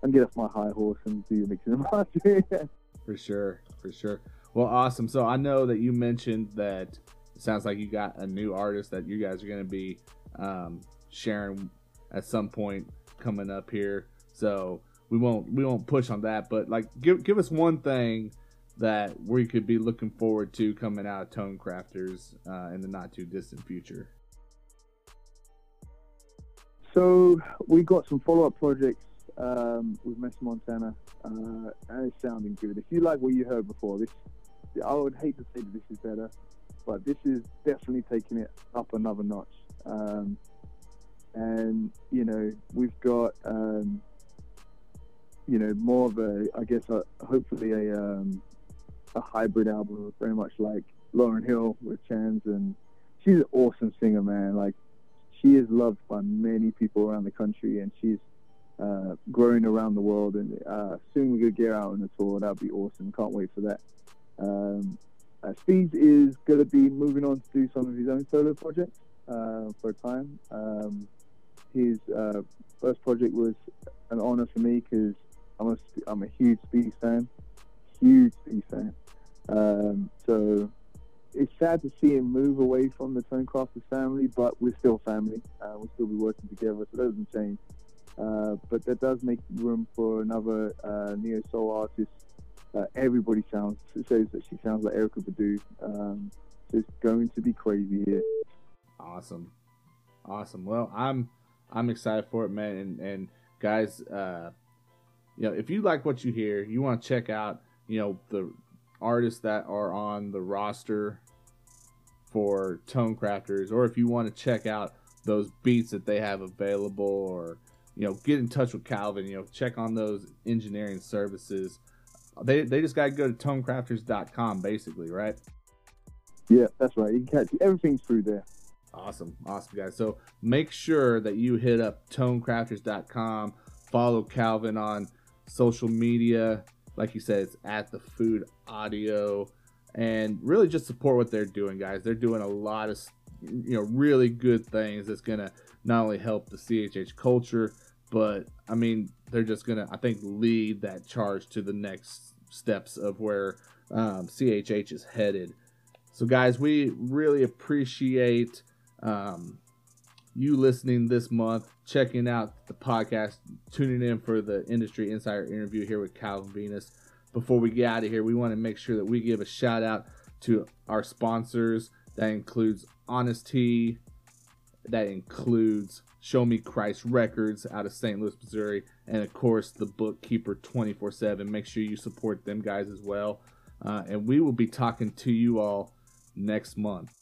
can get off my high horse and do the mixing and mastering. For sure, for sure. Well, awesome. So I know that you mentioned that it sounds like you got a new artist that you guys are going to be um, sharing at some point coming up here. So we won't we won't push on that, but like give give us one thing that we could be looking forward to coming out of Tone Crafters uh, in the not too distant future. So we got some follow-up projects um, with Mesa Montana, uh, and it's sounding good. If you like what you heard before, this I would hate to say that this is better, but this is definitely taking it up another notch. Um, and you know, we've got um, you know more of a, I guess, a, hopefully a um, a hybrid album, very much like Lauryn Hill with Chance, and she's an awesome singer, man. Like she is loved by many people around the country, and she's uh, growing around the world, and uh, soon we're gonna get out on a tour. That'll be awesome. Can't wait for that. Um, uh, Steve is gonna be moving on to do some of his own solo projects uh, for a time. Um, his uh, first project was an honor for me because I'm a I'm a huge Speed fan, huge Speed fan. Um, so it's sad to see him move away from the Tonecrafters family, but we're still family. Uh, we'll still be working together, so that doesn't change. Uh, but that does make room for another uh, neo soul artist. Uh, everybody sounds says that she sounds like Erykah Badu. Um, so it's going to be crazy here. Awesome, awesome. Well, I'm I'm excited for it, man. And and guys, uh, you know, if you like what you hear, you want to check out, you know, the artists that are on the roster for Tone Crafters, or if you want to check out those beats that they have available, or you know, get in touch with Calvin. You know, check on those engineering services. They they just got to go to tonecrafters.com, basically, right? Yeah, that's right. You can catch everything through there. Awesome, awesome guys. So make sure that you hit up tonecrafters.com, follow Calvin on social media. Like you said, it's at the food audio, and really just support what they're doing, guys. They're doing a lot of you know really good things that's gonna not only help the CHH culture, but I mean they're just gonna I think lead that charge to the next steps of where um, CHH is headed. So guys, we really appreciate um, you listening this month, checking out the podcast, tuning in for the Industry Insider interview here with Calvin Venus. Before we get out of here, we want to make sure that we give a shout out to our sponsors. That includes Hnst-T, that includes Show Me Christ Records out of St. Louis, Missouri, and of course the Bookkeeper 24 7. Make sure you support them guys as well. Uh, and we will be talking to you all next month.